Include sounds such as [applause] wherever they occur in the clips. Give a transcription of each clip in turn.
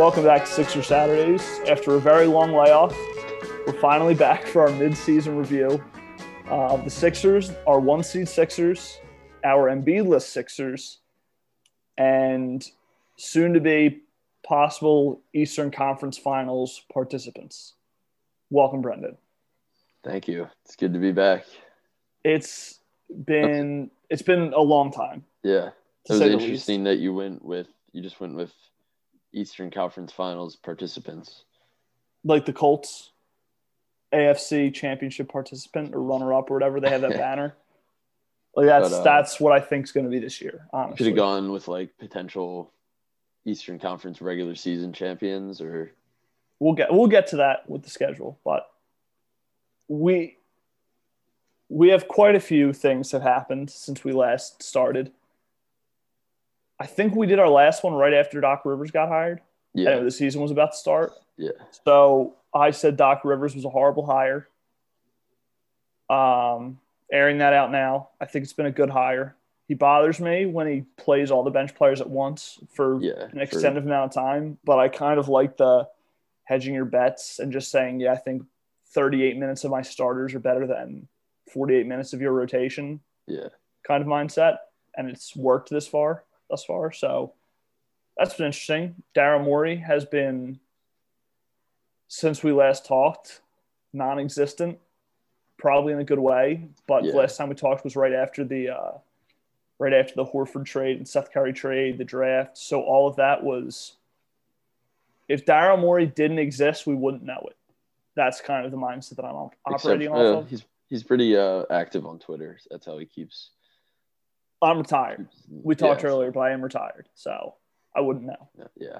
Welcome back to Sixer Saturdays. After a very long layoff, we're finally back for our mid-season review. Uh, the Sixers are one seed Sixers, our Embiid list Sixers, and soon to be possible Eastern Conference Finals participants. Welcome, Brendan. Thank you. It's good to be back. It's been it's been a long time. Yeah. It was interesting that you went with you just went with Eastern Conference Finals participants. Like the Colts, AFC Championship participant or runner-up or whatever they have that [laughs] banner. Like that's But, uh, that's what I think is going to be this year. Honestly, Could have gone with like potential Eastern Conference regular season champions or we'll get we'll get to that with the schedule, but we we have quite a few things have happened since we last started. I think we did our last one right after Doc Rivers got hired. Yeah, the season was about to start. yeah. So I said Doc Rivers was a horrible hire. Um, airing that out now, I think it's been a good hire. He bothers me when he plays all the bench players at once for Yeah, an extended amount of time, but I kind of like the hedging your bets and just saying, yeah, I think 38 minutes of my starters are better than 48 minutes of your rotation Yeah. kind of mindset. And it's worked this far, thus far. So that's been interesting. Daryl Morey has been, since we last talked, non existent, probably in a good way. But Yeah. the last time we talked was right after the, uh, right after the Horford trade and Seth Curry trade, the draft. So all of that was, if Daryl Morey didn't exist, we wouldn't know it. That's kind of the mindset that I'm op- Except, operating off uh, of. he's he's pretty uh, active on Twitter. That's how he keeps. I'm retired. We talked earlier, but I am retired, so I wouldn't know. Yeah.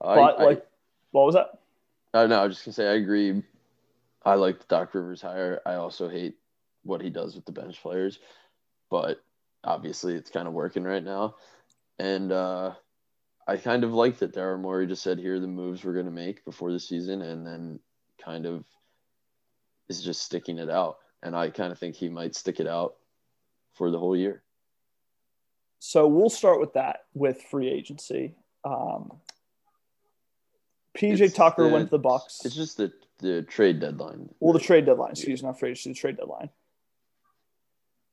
But I, like, what was that? I, I no, I was just gonna say I agree. I like the Doc Rivers hire. I also hate what he does with the bench players, but obviously it's kind of working right now. And uh, I kind of like that Daryl Morey just said, "Here are the moves we're gonna make before the season," and then kind of is just sticking it out. And I kind of think he might stick it out for the whole year. So we'll start with that with free agency. Um, PJ It's Tucker the- went to the Bucks. It's just the the trade deadline. Well, the trade deadline. Excuse me, not free agency. The trade deadline.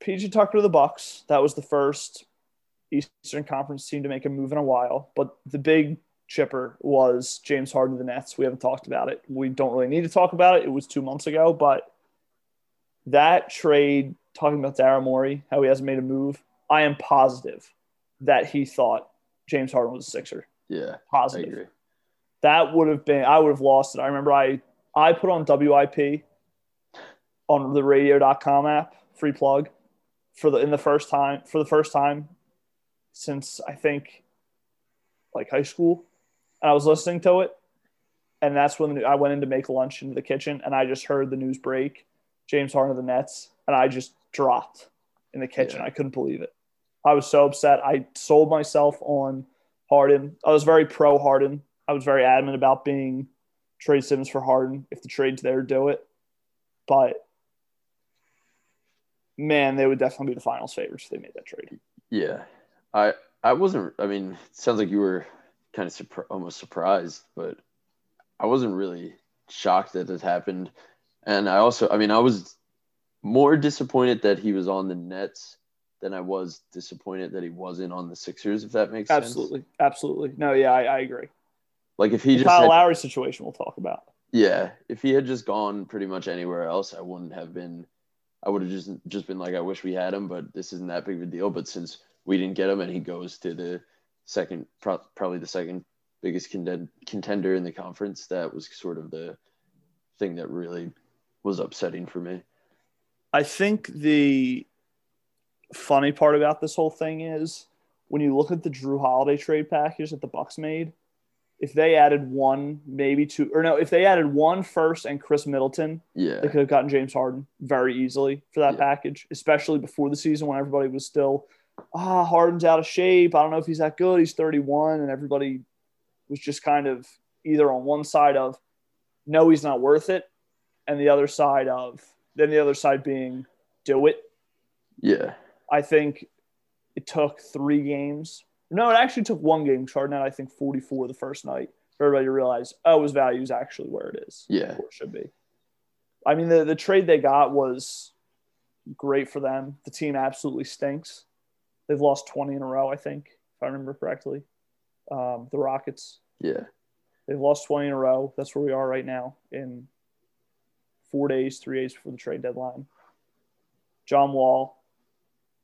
PJ Tucker to the Bucks. That was the first Eastern Conference team to make a move in a while. But the big chipper was James Harden to the Nets. We haven't talked about it. We don't really need to talk about it. It was two months ago, but that trade, talking about Daryl Morey, how he hasn't made a move, I am positive that he thought James Harden was a Sixer. Yeah, I Positive agree. that would have been I would have lost it. I remember I I put on WIP on the radio.com app, free plug, for the in the first time for the first time since I think like high school. And I was listening to it. And that's when I went in to make lunch into the kitchen and I just heard the news break, James Harden of the Nets, and I just dropped in the kitchen. Yeah. I couldn't believe it. I was so upset. I sold myself on Harden. I was very pro Harden. I was very adamant about being trade Simmons for Harden. If the trade's there, do it. But man, they would definitely be the finals favorites if they made that trade. Yeah, I I wasn't. I mean, it sounds like you were kind of surpri- almost surprised, but I wasn't really shocked that it happened. And I also, I mean, I was more disappointed that he was on the Nets than I was disappointed that he wasn't on the Sixers. If that makes sense. Absolutely, absolutely. No, yeah, I, I agree. Like if he The just Kyle had, Lowry situation, we'll talk about. yeah, if he had just gone pretty much anywhere else, I wouldn't have been. I would have just just been like, I wish we had him, but this isn't that big of a deal. But since we didn't get him, and he goes to the second, pro- probably the second biggest contend- contender in the conference, that was sort of the thing that really was upsetting for me. I think the funny part about this whole thing is when you look at the Jrue Holiday trade package that the Bucks made, if they added one, maybe two, or no, if they added one first and Khris Middleton, Yeah, they could have gotten James Harden very easily for that Yeah. package, especially before the season when everybody was still, ah, Harden's out of shape. I don't know if he's that good. He's 31, and everybody was just kind of either on one side of, no, he's not worth it, and the other side of, then the other side being, do it. yeah, I think it took three games No, it actually took one game. Chardonnay, I think, 44 the first night for everybody to realize, oh, his value is actually where it is. Yeah. Where it should be. I mean, the, the trade they got was great for them. The team absolutely stinks. They've lost 20 in a row, I think, if I remember correctly. Um, the Rockets. Yeah. They've lost 20 in a row. That's where we are right now in four days, three days before the trade deadline. John Wall.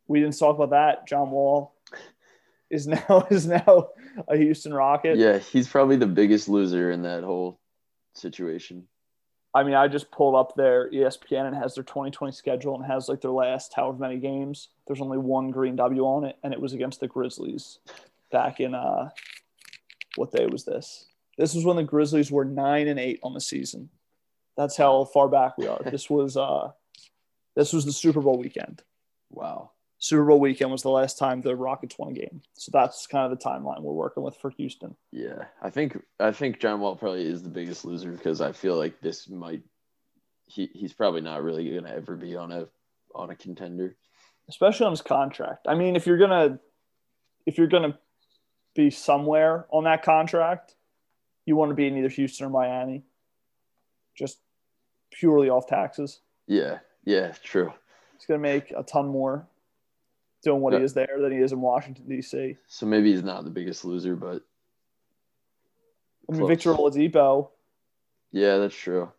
We didn't talk about that. John Wall is [laughs] now is now a Houston Rocket. Yeah, he's probably the biggest loser in that whole situation. I mean, I just pulled up their ESPN and has their 2020 schedule and has like their last however many games. There's only one green W on it, and it was against the Grizzlies back in uh, what day was this? This was when the Grizzlies were nine and eight on the season. That's how far back we are. This was uh, this was the Super Bowl weekend. Wow. Super Bowl weekend was the last time the Rockets won a game. So that's kind of the timeline we're working with for Houston. Yeah, I think I think John Wall probably is the biggest loser because I feel like this might he he's probably not really going to ever be on a on a contender, especially on his contract. I mean, if you're gonna if you're gonna be somewhere on that contract, you want to be in either Houston or Miami, just purely off taxes. Yeah, yeah, true. He's gonna make a ton more doing what yeah. he is there than he is in Washington D.C. So maybe he's not the biggest loser, but I mean, Victor Oladipo. Yeah, that's true.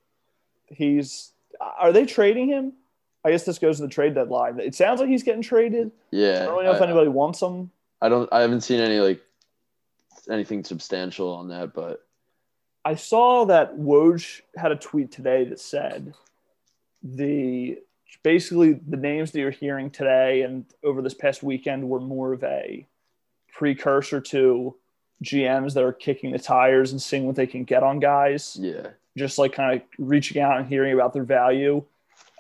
He's. Are they trading him? I guess this goes to the trade deadline. It sounds like he's getting traded. Yeah. I don't really know I, if anybody wants him. I don't. I haven't seen any like anything substantial on that, but I saw that Woj had a tweet today that said the basically the names that you're hearing today and over this past weekend were more of a precursor to GMs that are kicking the tires and seeing what they can get on guys. Yeah. Just like kind of reaching out and hearing about their value.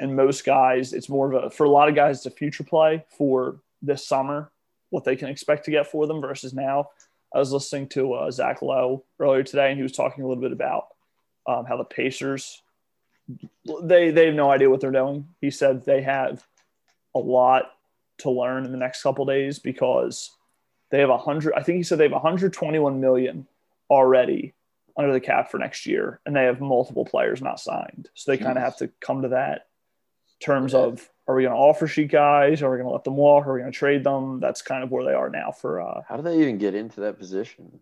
And most guys, it's more of a, for a lot of guys, it's a future play for this summer, what they can expect to get for them versus now. I was listening to uh, Zach Lowe earlier today, and he was talking a little bit about um, how the Pacers they they have no idea what they're doing. He said they have a lot to learn in the next couple days because they have a hundred. I think he said they have 121 million already under the cap for next year, and they have multiple players not signed. So they kind of have to come to that terms of are we going to offer sheet guys? Are we going to let them walk? Are we going to trade them? That's kind of where they are now. For uh, how do they even get into that position?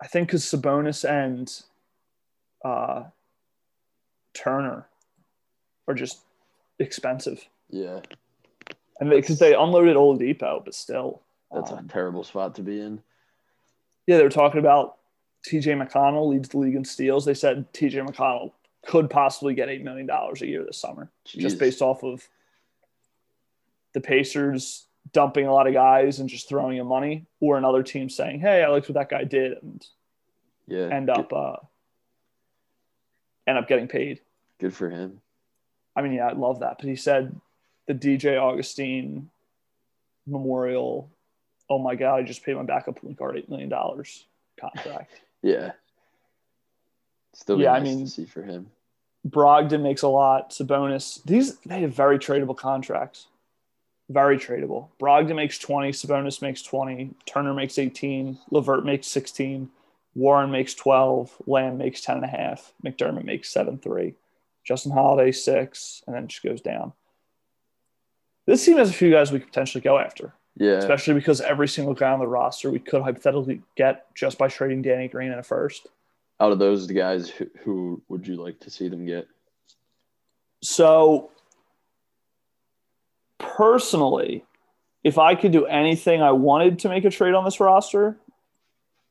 I think because Sabonis and uh, Turner are just expensive. Yeah. And because they, they, unloaded Oladipo, but still. That's um, a terrible spot to be in. Yeah, they were talking about TJ McConnell leads the league in steals. They said TJ McConnell could possibly get $8 million a year this summer Jeez. just based off of the Pacers dumping a lot of guys and just throwing in money or another team saying, hey, I liked what that guy did and yeah, end up uh, end up getting paid. Good for him. I mean, yeah, I love that. But he said the DJ Augustin Memorial. Oh my God! I just paid my backup point guard eight million dollars contract. [laughs] yeah. Still, yeah. Nice I mean, see for him. Brogdon makes a lot. Sabonis. These they have very tradable contracts. Very tradable. Brogdon makes twenty. Sabonis makes twenty. Turner makes eighteen. LeVert makes sixteen. Warren makes 12. Lamb makes 10 and a half. McDermott makes 7 3. Justin Holiday, 6. And then it just goes down. This team has a few guys we could potentially go after. Yeah. Especially because every single guy on the roster we could hypothetically get just by trading Danny Green in a first. Out of those guys, who, who would you like to see them get? So, personally, if I could do anything I wanted to make a trade on this roster,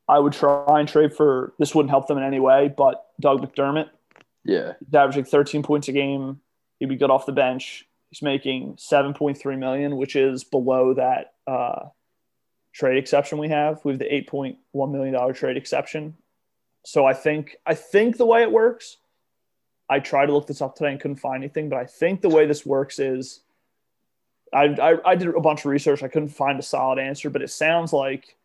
I would try and trade for this wouldn't help them in any way, but Doug McDermott. Yeah. He's averaging 13 points a game. He'd be good off the bench. He's making 7.3 million, which is below that uh, trade exception we have. We have the 8.1 million dollar trade exception. So I think I think the way it works, I tried to look this up today and couldn't find anything, but I think the way this works is I, I, I did a bunch of research. I couldn't find a solid answer, but it sounds like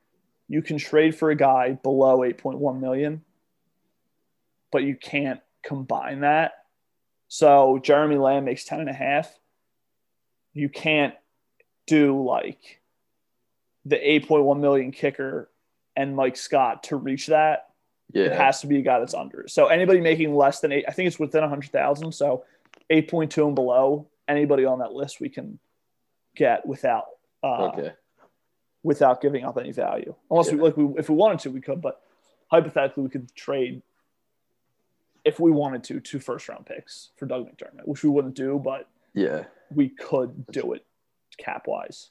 you can trade for a guy below 8.1 million, but you can't combine that. So Jeremy Lamb makes 10 and a half. You can't do like the 8.1 million kicker and Mike Scott to reach that, Yeah. it has to be a guy that's under. So anybody making less than eight, I think it's within a 100,000. So 8.2 and below, anybody on that list we can get without uh, okay. without giving up any value. Unless we like we if we wanted to, we could, but hypothetically we could trade if we wanted to two first round picks for Doug McDermott, which we wouldn't do, but Yeah. we could do it cap wise.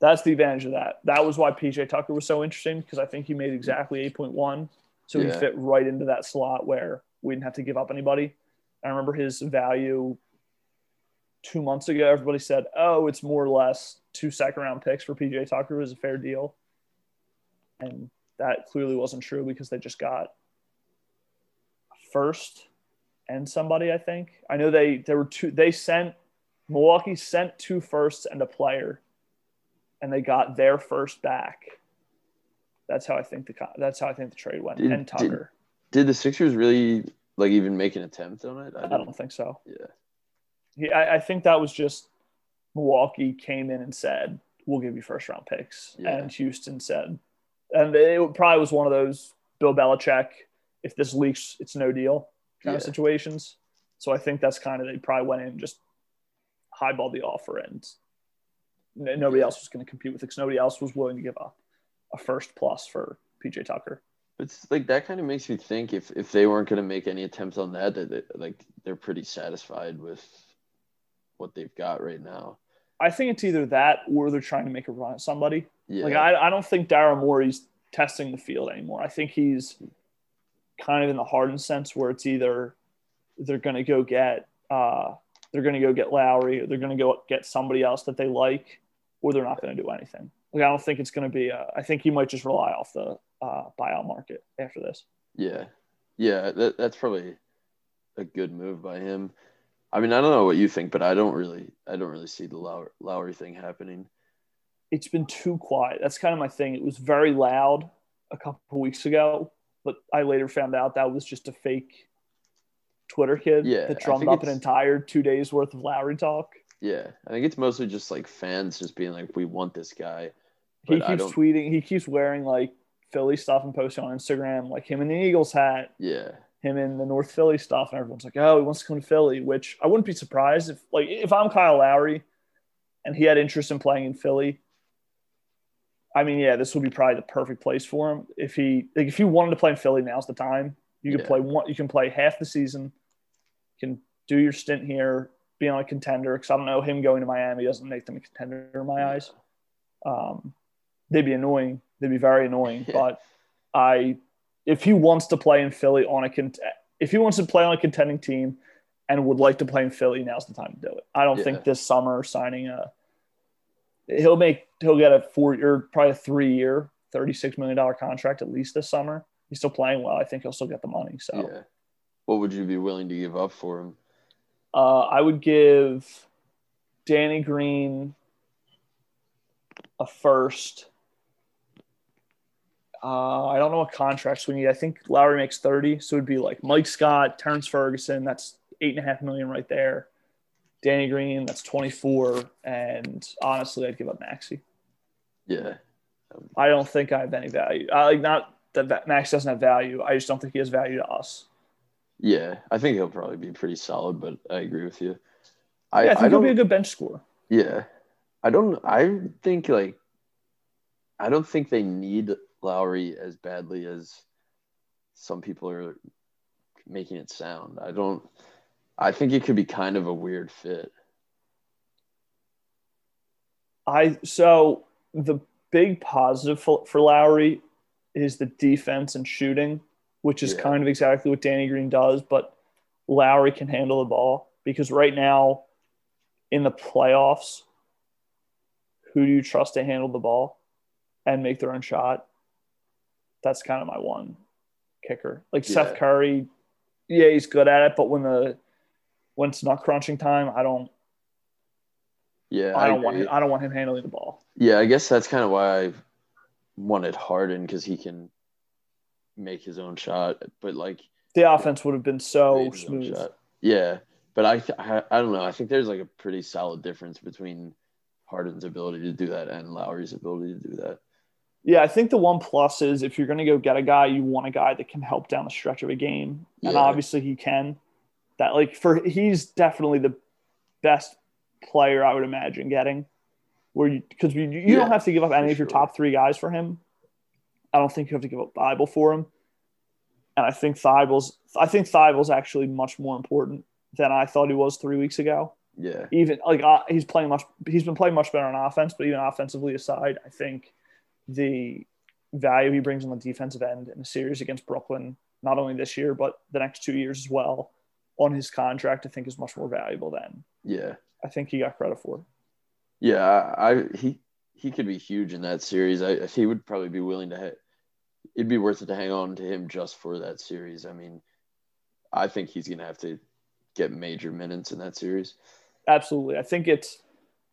That's the advantage of that. That was why PJ Tucker was so interesting because I think he made exactly 8.1. So he fit right into that slot where we didn't have to give up anybody. I remember his value two months ago. Everybody said, oh, it's more or less two second round picks for PJ Tucker was a fair deal. And that clearly wasn't true because they just got first and somebody, I think. I know they there were two they sent Milwaukee sent two firsts and a player, and they got their first back. That's how I think the that's how I think the trade went. Did- and Tucker, Did the Sixers really like even make an attempt on it? I, didn't- don't think so. Yeah. He, I, I think that was just Milwaukee came in and said, "We'll give you first round picks," Yeah. and Houston said, and it probably was one of those Bill Belichick, if this leaks, it's no deal kind of situations. So I think that's kind of they probably went in and just highballed the offer, and nobody else was going to compete with it because nobody else was willing to give up a first plus for PJ Tucker. It's like that kind of makes me think if if they weren't going to make any attempts on that, that they, like they're pretty satisfied with what they've got right now. I think it's either that or they're trying to make a run at somebody. Yeah. Like I, I don't think Daryl Morey's testing the field anymore. I think he's kind of in the hardened sense where it's either they're going to go get uh, they're going to go get Lowry, or they're going to go get somebody else that they like, or they're not going to do anything. Like I don't think it's going to be. A, I think he might just rely off the uh, buyout market after this. Yeah, yeah, that, that's probably a good move by him. I mean, I don't know what you think, but I don't really, I don't really see the Lowry, Lowry thing happening. It's been too quiet. That's kind of my thing. It was very loud a couple of weeks ago, but I later found out that was just a fake Twitter kid Yeah, that drummed up an entire two days worth of Lowry talk. Yeah, I think it's mostly just like fans just being like, "We want this guy." He keeps tweeting. He keeps wearing like Philly stuff and posting on Instagram, like him in the Eagles hat, Yeah, him in the North Philly stuff, and everyone's like, "Oh, he wants to come to Philly." Which I wouldn't be surprised if, like, if I'm Kyle Lowry, and he had interest in playing in Philly. I mean, yeah, this would be probably the perfect place for him. If he, like, if you wanted to play in Philly, now's the time. You can Yeah. play one. You can play half the season. Can do your stint here, be on a contender. Because I don't know him going to Miami doesn't make them a contender in my eyes um, they'd be annoying. They'd be very annoying. But I, if he wants to play in Philly on a cont- if he wants to play on a contending team and would like to play in Philly, now's the time to do it. I don't Yeah. think this summer signing a he'll make he'll get a four year probably a three year, thirty six million dollar contract at least this summer. He's still playing well. I think he'll still get the money. So yeah. What would you be willing to give up for him? uh, I would give Danny Green a first. Uh, I don't know what contracts we need. I think Lowry makes 30. So it'd be like Mike Scott, Terrance Ferguson. That's eight and a half million right there. Danny Green, that's 24. And honestly, I'd give up Maxey. Yeah, I don't think I have any value. I like not that Max doesn't have value. I just don't think he has value to us. Yeah. I think he'll probably be pretty solid, but I agree with you. I, Yeah, I I, think he'll be a good bench scorer. Yeah. I don't I think like I don't think they need Lowry as badly as some people are making it sound. I don't I think it could be kind of a weird fit. I so the big positive for, for Lowry is the defense and shooting, which is Yeah. kind of exactly what Danny Green does, but Lowry can handle the ball because right now in the playoffs, who do you trust to handle the ball and make their own shot? That's kind of my one kicker. Like Yeah. Seth Curry, yeah, he's good at it, but when the when it's not crunching time, I don't Yeah. I don't want him, I don't want him handling the ball. Yeah, I guess that's kind of why I wanted Harden because he can make his own shot, but like the offense would have been so create his own smooth. Yeah, but I, th- I I don't know. I think there's like a pretty solid difference between Harden's ability to do that and Lowry's ability to do that. Yeah, I think the one plus is if you're going to go get a guy, you want a guy that can help down the stretch of a game, and Yeah. obviously he can. That like for he's definitely the best player I would imagine getting. Where you because you, you Yeah, don't have to give up any of your sure. top three guys for him. I don't think you have to give up Thybulle for him, and I think Thybulle's I think Thybulle's actually much more important than I thought he was three weeks ago Yeah. even like uh, he's playing much he's been playing much better on offense but even offensively aside i think the value he brings on the defensive end in a series against brooklyn not only this year but the next two years as well on his contract i think is much more valuable than Yeah. i think he got credit for Yeah. I, I he he could be huge in that series. I he would probably be willing to ha- it'd be worth it to hang on to him just for that series. I mean, I think he's gonna have to get major minutes in that series. absolutely i think it's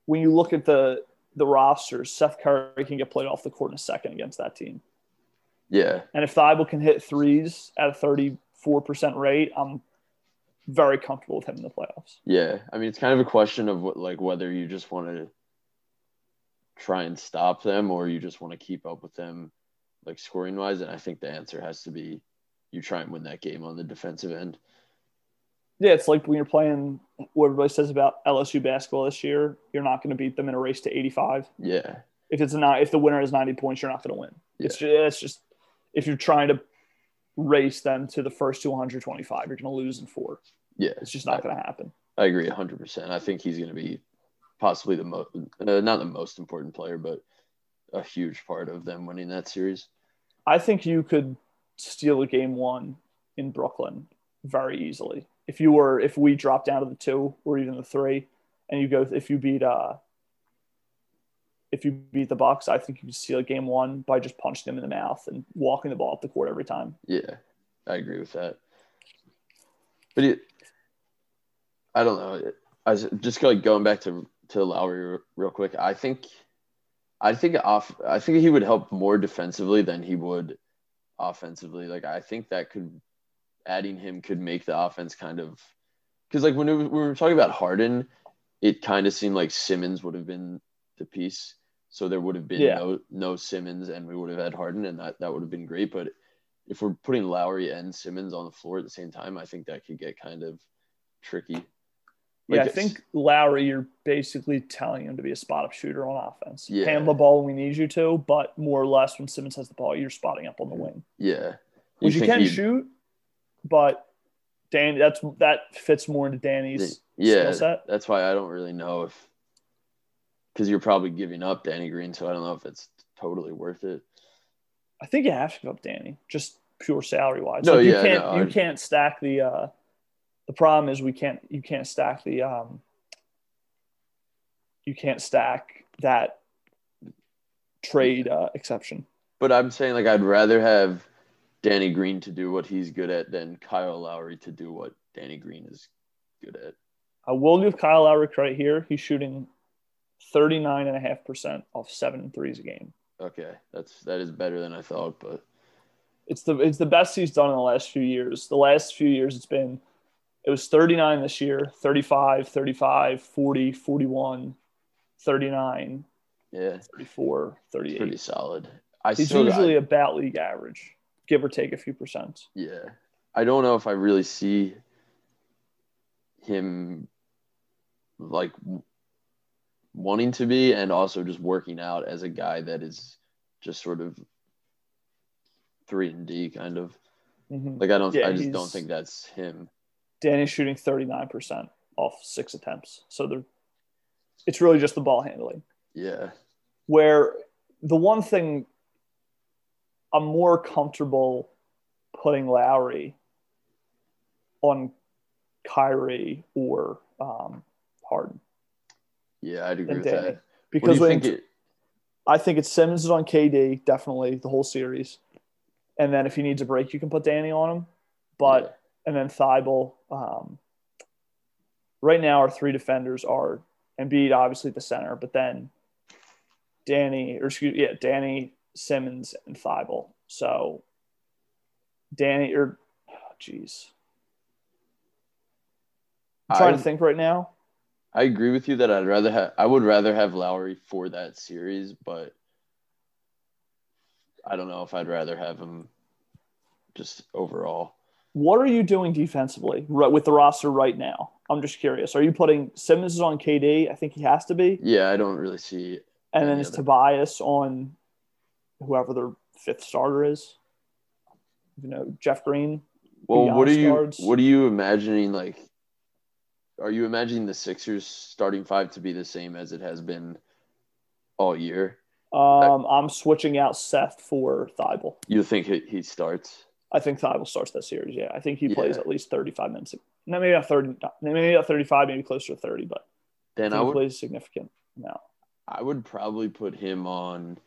when you look at the the rosters seth curry can get played off the court in a second against that team Yeah. and if Thybulle can hit threes at a 34% rate i'm very comfortable with him in the playoffs Yeah, I mean it's kind of a question of what, like whether you just want to try and stop them or you just want to keep up with them, like scoring wise. And I think the answer has to be you try and win that game on the defensive end. Yeah, it's like when you're playing what everybody says about LSU basketball this year, you're not going to beat them in a race to 85. Yeah, If it's not, if the winner is 90 points, you're not going to win. It's just, it's just if you're trying to race them to the first to 125, you're going to lose in four. yeah, It's just not going to happen. I agree hundred percent. I think he's going to be possibly the most, uh, not the most important player, but a huge part of them winning that series. I think you could steal a game one in Brooklyn very easily. If you were, if we drop down to the two or even the three, and you go, if you beat, uh, if you beat the Bucks, I think you can steal a game one by just punching them in the mouth and walking the ball up the court every time. Yeah, I agree with that. But it, I don't know. I was just like going back to to Lowry real quick. I think, I think off. I think he would help more defensively than he would offensively. Like I think that could adding him could make the offense kind of because like when, it, when we were talking about Harden, it kind of seemed like Simmons would have been the piece. So there would have been Yeah. no no Simmons, and we would have had Harden, and that that would have been great. But if we're putting Lowry and Simmons on the floor at the same time, I think that could get kind of tricky. Yeah, I think Lowry, you're basically telling him to be a spot up shooter on offense. Yeah. Hand the ball when we need you to, but more or less when Simmons has the ball, you're spotting up on the wing. Yeah, Which you can he'd- shoot, but Dan, that's that fits more into Danny's Yeah, skill set. that's why I don't really know if because you're probably giving up Danny Green, so I don't know if it's totally worth it. I think you have to give up Danny, just pure salary wise. No, you yeah, can't no, you I- can't stack the uh the problem is we can't you can't stack the um you can't stack that trade uh, exception. But I'm saying like I'd rather have Danny Green to do what he's good at than Kyle Lowry to do what Danny Green is good at. I will give Kyle Lowry credit here. He's shooting 39.5% off seven threes a game. Okay, that's that is better than I thought, but It's the it's the best he's done in the last few years. The last few years it's been it was 39 this year, 35, 35, 40, 41, 39, yeah, 34, 38. pretty solid. I He's still usually I, about league average, give or take a few percent. yeah. I don't know if I really see him like wanting to be and also just working out as a guy that is just sort of three and D kind of Mhm. like I don't Yeah, I just don't think that's him. Danny's shooting 39% off six attempts. So they're, it's really just the ball handling. Yeah. Where the one thing I'm more comfortable putting Lowry on Kyrie or um, Harden Yeah, I'd agree with Danny. that. Because when think it I think it's Simmons is on KD, definitely the whole series. And then if he needs a break, you can put Danny on him. But and then Thybulle. Um, right now, our three defenders are Embiid, obviously the center, but then Danny, or excuse yeah, Danny Simmons and Thybulle. So Danny, or oh, jeez, I'm trying I- to think right now. I agree with you that I'd rather have I would rather have Lowry for that series, but I don't know if I'd rather have him just overall. What are you doing defensively right, with the roster right now? I'm just curious. Are you putting Simmons on KD? I think he has to be. Yeah, I don't really see. And then is other- Tobias on whoever their fifth starter is? You know, Jeff Green. Well, what are you guards. what are you imagining like are you imagining the Sixers starting five to be the same as it has been all year? Um, I'm switching out Seth for Thybulle. You think he, he starts? I think Thybulle starts that series. Yeah, I think he plays at least 35 minutes. No, maybe not 30. Maybe not 35. Maybe closer to 30. But Then I he would plays significant now. I would probably put him on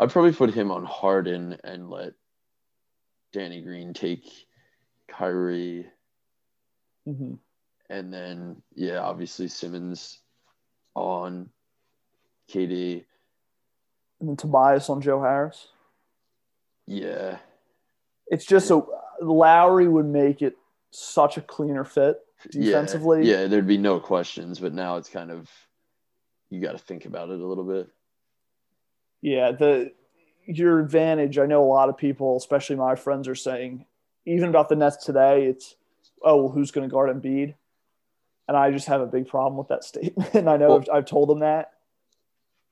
I'd probably put him on Harden and let Danny Green take Kyrie hmm and then yeah, obviously Simmons on KD. And then Tobias on Joe Harris. Yeah. It's just so Lowry would make it such a cleaner fit Yeah, defensively. Yeah, there'd be no questions, but now it's kind of you got to think about it a little bit. Yeah, the your advantage. I know a lot of people, especially my friends, are saying even about the Nets today. It's oh, well, who's going to guard Embiid? And I just have a big problem with that [laughs] statement. And I know Well- I've, I've told them that.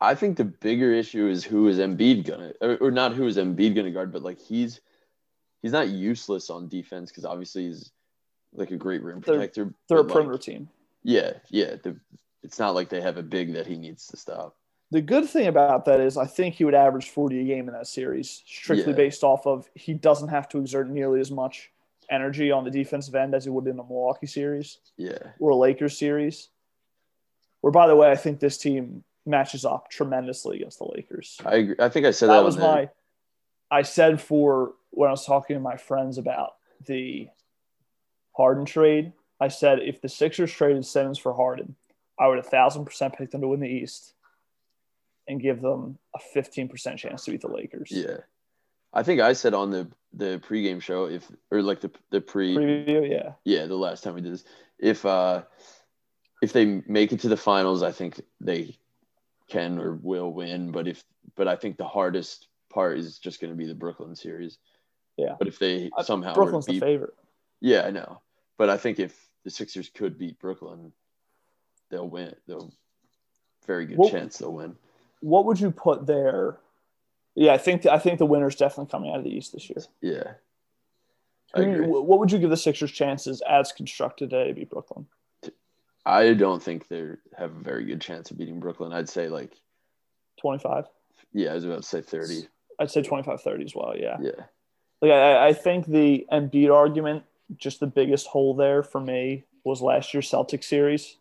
I think the bigger issue is who is Embiid gonna, or, or not who is Embiid gonna guard, but like he's he's not useless on defense because obviously he's like a great rim They're- protector. They're a but, like, perimeter team. Yeah, yeah. The, it's not like they have a big that he needs to stop. The good thing about that is I think he would average 40 a game in that series, strictly Yeah. based off of he doesn't have to exert nearly as much energy on the defensive end as he would in a Milwaukee series Yeah, or a Lakers series. Where, by the way, I think this team matches up tremendously against the Lakers. I agree. I think I said that, that was my I said for when I was talking to my friends about the Harden trade, I said if the Sixers traded Simmons for Harden, I would a thousand percent pick them to win the East and give them a fifteen percent chance to beat the Lakers. Yeah, I think I said on the the pregame show if or like the the pre Preview, yeah. yeah the last time we did this if uh if they make it to the finals i think they can or will win but if but i think the hardest part is just going to be the brooklyn series Yeah. but if they somehow Brooklyn's the favorite. yeah i know but i think if the sixers could beat brooklyn they'll win they'll very good Well- chance they'll win What would you put there? Yeah, I think I think the winner's definitely coming out of the East this year. yeah. What would you give the Sixers chances as constructed today to beat Brooklyn? i don't think they have a very good chance of beating brooklyn i'd say like 25? yeah i was about to say 30 I'd say 25 30 as well. Yeah. yeah Like I, I think the Embiid argument, just the biggest hole there for me was last year's Celtics series.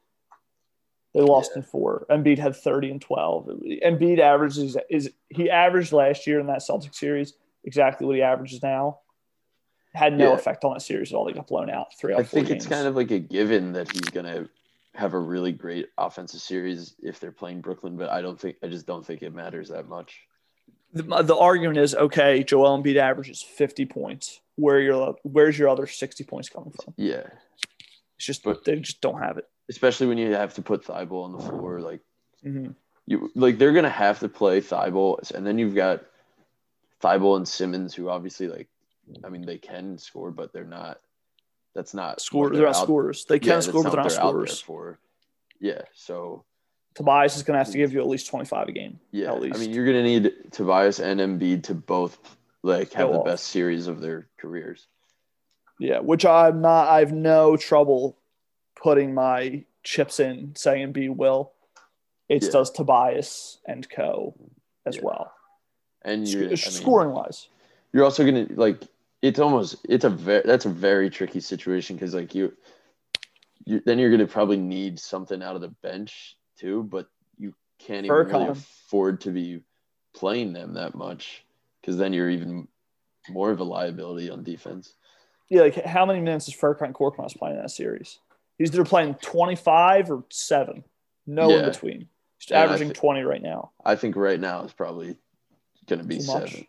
They lost in four. Embiid had 30 and 12. Embiid averages is he averaged last year in that Celtics series exactly what he averages now. Had no Yeah. effect on that series at all. They got blown out three out I think it's games. kind of like a given that he's gonna have a really great offensive series if they're playing Brooklyn, but I don't think I just don't think it matters that much. The, the argument is okay. Joel Embiid averages 50 points. Where your where's your other 60 points coming from? Yeah, It's just But- they just don't have it. especially when you have to put Thybulle on the floor, like Mhm. you like they're gonna have to play Thybulle, and then you've got Thybulle and Simmons, who obviously like, I mean, they can score, but they're not. That's not Score. what They're not out- scorers. They can that's score, but they're not they're scorers. for. Yeah, so Tobias is going to have to give you at least 25 a game. Yeah, at least. I mean, you're gonna need Tobias and Embiid to both like have Go the off. best series of their careers. yeah, which I'm not. I have no trouble putting my chips in saying Embiid will. It Yeah. does Tobias and Co. as Yeah. well. And you're, I mean, scoring wise, you're also gonna like it's almost it's a very that's a very tricky situation because like you, you then you're gonna probably need something out of the bench too, but you can't even really afford to be playing them that much because then you're even more of a liability on defense. yeah. Like how many minutes is Furkan Korkmaz playing in that series? He's either playing 25 or seven. No in between. He's And averaging thi- 20 right now. I think right now it's probably gonna be Too much? seven.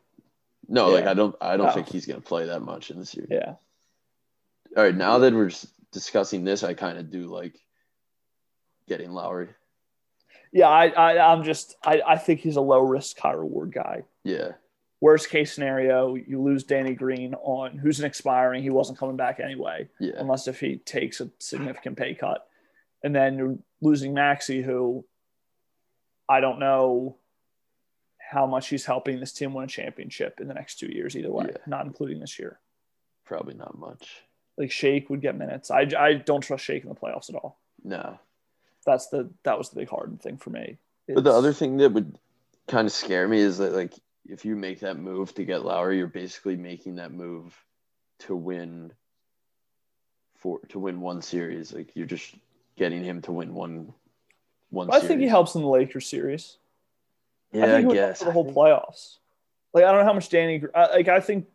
No, like I don't I don't Oh. think he's gonna play that much in the series. Yeah. All right, now that we're discussing this, I kind of do like getting Lowry. Yeah, I, I I'm just I, I think he's a low risk, high reward guy. Yeah. Worst case scenario, you lose Danny Green on who's an expiring. He wasn't coming back anyway, Yeah. unless if he takes a significant pay cut. And then you're losing Maxey, who I don't know how much he's helping this team win a championship in the next two years, either way, Yeah. not including this year. Probably not much. Like Shake would get minutes. I, I don't trust Shake in the playoffs at all. No. That's the that was the big hard thing for me. But the other thing that would kind of scare me is that like if you make that move to get Lowry, you're basically making that move to win for to win one series. Like you're just getting him to win one one I series. think he helps in the Lakers series. Yeah, I I, think he would guess. the whole playoffs. Like I don't know how much Danny. Like I think,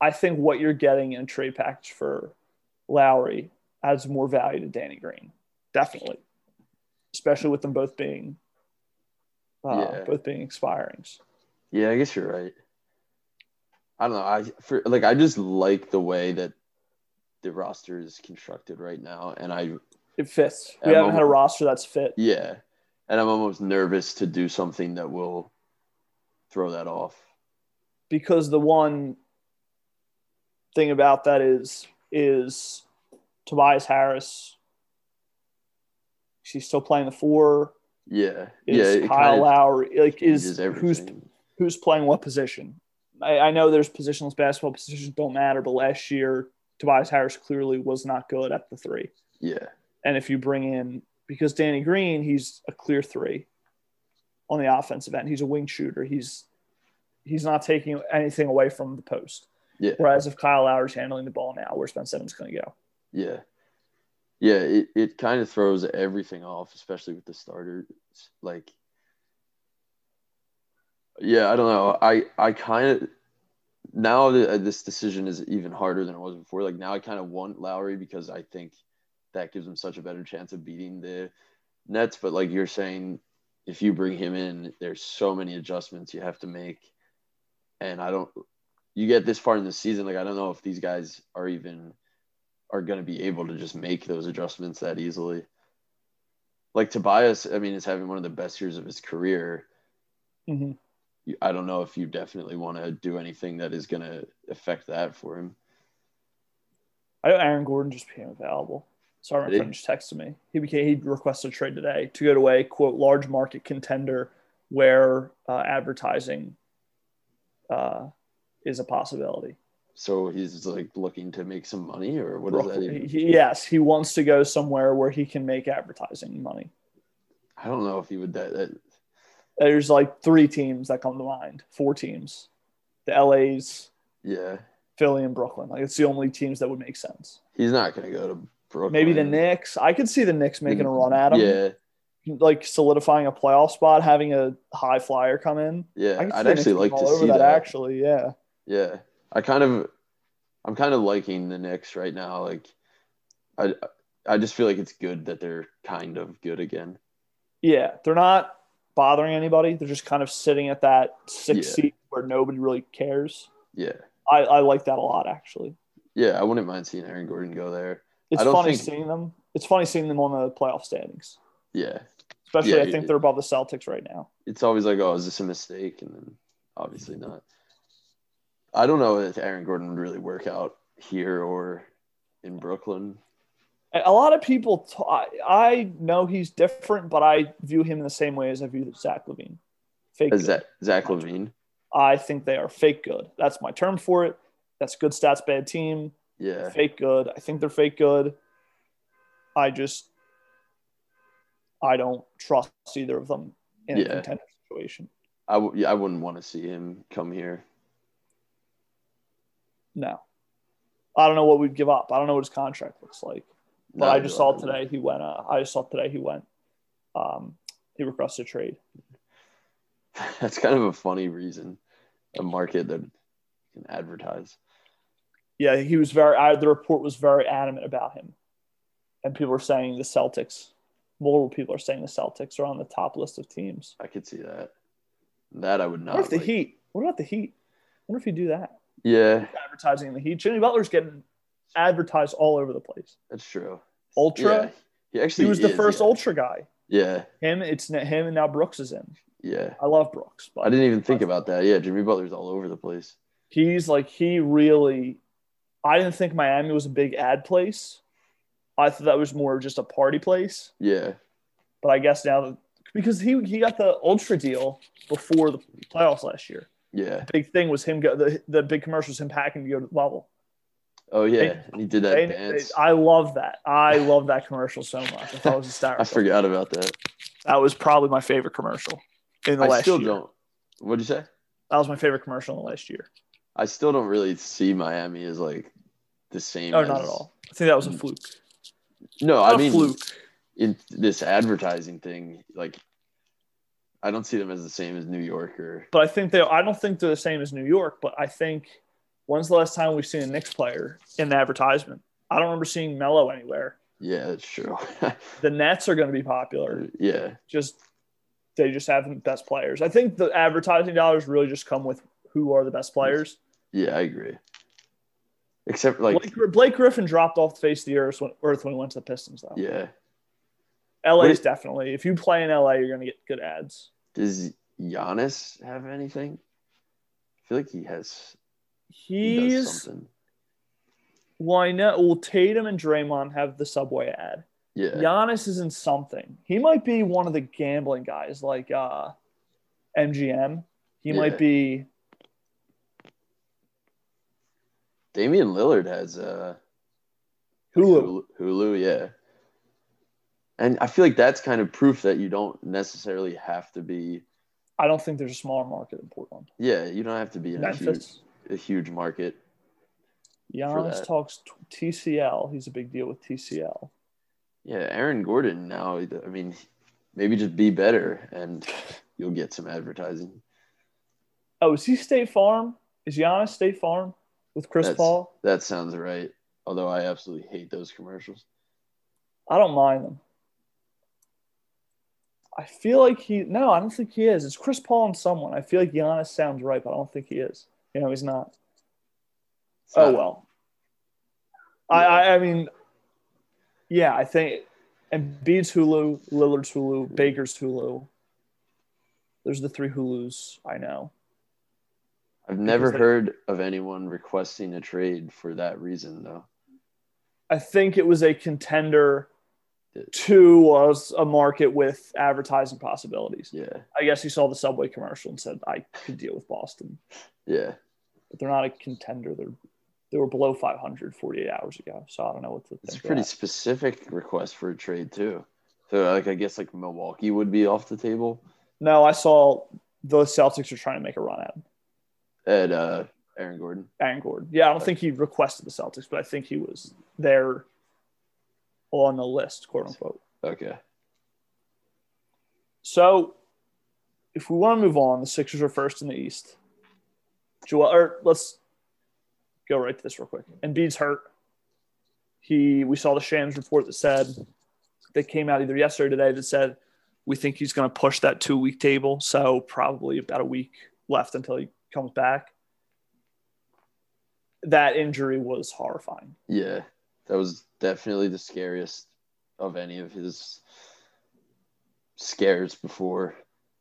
I think what you're getting in a trade package for Lowry adds more value to Danny Green, definitely, especially with them both being, uh, Yeah. both being expirings. Yeah, I guess you're right. I don't know. I for like I just like the way that the roster is constructed right now, and I It fits. We Yeah, haven't had a roster that's fit. yeah, and I'm almost nervous to do something that will throw that off. because the one thing about that is is Tobias Harris. She's still playing the four. Yeah, Is yeah. Kyle Lowry like is who's who's playing what position? I, I know there's positionless basketball positions don't matter, but last year Tobias Harris clearly was not good at the three. Yeah, And if you bring in because Danny Green, he's a clear three on the offensive end. He's a wing shooter. He's he's not taking anything away from the post. yeah, Whereas if Kyle Lowry's handling the ball now, where's Ben Simmons going to go? yeah, yeah. It it kind of throws everything off, especially with the starters. Like, yeah, I don't know. I I kind of now that uh, this decision is even harder than it was before. Like now, I kind of want Lowry because I think that gives him such a better chance of beating the Nets. But like you're saying, if you bring him in, there's so many adjustments you have to make, and I don't. You get this far in the season, like I don't know if these guys are even are going to be able to just make those adjustments that easily. Like Tobias, I mean, is having one of the best years of his career. Mm-hmm. I don't know if you definitely want to do anything that is going to affect that for him. I know Aaron Gordon just became available. Sorry, my friend just texted me. He became he requested a trade today to go to a quote large market contender where uh, advertising uh, is a possibility. So he's like looking to make some money, or what does that even? He- yes, he wants to go somewhere where he can make advertising money. I don't know if he would. That, that There's like three teams that come to mind, four teams, the LA's, yeah, Philly, and Brooklyn. Like it's the only teams that would make sense. he's not going to go to Brooklyn. Maybe the Knicks. I could see the Knicks making a run at him. Yeah, like solidifying a playoff spot, having a high flyer come in. yeah. I could see I'd actually like to see that, that. Actually, yeah, Yeah, I kind of, I'm kind of liking the Knicks right now. Like, I, I just feel like it's good that they're kind of good again. yeah. They're not bothering anybody. They're just kind of sitting at that six Yeah. seat where nobody really cares. Yeah, I, I like that a lot. Actually, yeah. I wouldn't mind seeing Aaron Gordon go there. it's funny think- seeing them. It's funny seeing them on the playoff standings. Yeah, Especially, Yeah, I think it- they're above the Celtics right now. it's always like, oh, is this a mistake? And then obviously not. I don't know if Aaron Gordon would really work out here or in Brooklyn. A a lot of people, t- I, I know he's different, but I view him in the same way as I view Zach LaVine. Fake. Zach, Zach LaVine. I think they are fake good. That's my term for it. That's good stats, bad team. Yeah, Fake good. I think they're fake good. I just, I don't trust either of them in a Yeah. contender situation. I w- yeah, I wouldn't want to see him come here. No. I don't know what we'd give up. I don't know what his contract looks like. But I just saw today he went. Uh, I just saw today he went. Um, he requested a trade. [laughs] That's kind of a funny reason. A market that can advertise. Yeah, he was very. I, the report was very adamant about him, and people were saying the Celtics. Multiple people are saying the Celtics are on the top list of teams. I could see that. That I would not. What if the like. Heat? What about the Heat? What if you do that? Yeah, Advertising in the Heat. Jimmy Butler's getting advertised all over the place. that's true. Ultra. He actually He was the first yeah. ultra guy. Yeah, Him, it's him, and now Brooks is in. yeah. I love Brooks, but I didn't even think about that. Yeah, Jimmy Butler's all over the place. he's like he really. I didn't think Miami was a big ad place. I thought that was more just a party place. Yeah, But I guess now that because he he got the ultra deal before the playoffs last year. Yeah. Big thing was him go the the big commercial was him packing to go to the bubble. Oh yeah, They- and he did that They- dance. they- I love that. I love that commercial so much. I thought it was [laughs] hysterical. I forgot about that. That was probably my favorite commercial in the last year. I last still year. don't. What'd you say? That was my favorite commercial in the last year. I still don't really see Miami as like the same. Oh, as, not at all. I think that was a fluke. No, Not I a mean fluke. in this advertising thing, like I don't see them as the same as New York or But I think they. I don't think they're the same as New York. But I think when's the last time we've seen a Knicks player in the advertisement? I don't remember seeing Melo anywhere. yeah, that's true. [laughs] The Nets are going to be popular. yeah, Just they just have the best players. I think the advertising dollars really just come with who are the best players. yeah, I agree. Except like Blake, Blake Griffin dropped off the face of the earth when, earth when he went to the Pistons, though. yeah, LA What is it- definitely. If you play in LA, you're going to get good ads. Does Giannis have anything? I feel like he has. He He's why not? Well, Tatum and Draymond have the Subway ad. Yeah, Giannis is in something. He might be one of the gambling guys, like uh, MGM. He Yeah. might be. Damian Lillard has uh Hulu. Hulu, yeah. And I feel like that's kind of proof that you don't necessarily have to be. I don't think there's a smaller market in Portland. Yeah, you don't have to be in a huge, a huge market. Giannis talks t- TCL. He's a big deal with TCL. Yeah, Aaron Gordon now. I mean, maybe just be better, and you'll get some advertising. Oh, is he State Farm? Is Giannis State Farm with Chris That's- Paul? That sounds right. Although I absolutely hate those commercials. I don't mind them. I feel like he. No, I don't think he is. It's Chris Paul and someone. I feel like Giannis sounds right, but I don't think he is. You know, he's not. It's Oh not- well. I, I I mean, yeah, I think Embiid's Hulu, Lillard's Hulu, Baker's Hulu. There's the three Hulus I know. I've never they- heard of anyone requesting a trade for that reason, though. I think it was a contender to was a market with advertising possibilities. Yeah, I guess he saw the Subway commercial and said I could deal with Boston, yeah. but they're not a contender. They're they were below 500 48 hours ago, so I don't know what to It's a pretty specific request for a trade too. So, like, I guess like Milwaukee would be off the table No, I saw the Celtics are trying to make a run at him. at uh, Aaron Gordon. Aaron Gordon. Yeah, I don't think he requested the Celtics, but I think he was there on the list, quote unquote. Okay. So if we want to move on, the Sixers are first in the East. Joel, or let's go right to this real quick. Embiid's hurt. He we saw the Shams report that said that came out either yesterday or today that said we think he's going to push that two week table. So probably about a week left until he comes back. That injury was horrifying. Yeah, that was definitely the scariest of any of his scares before.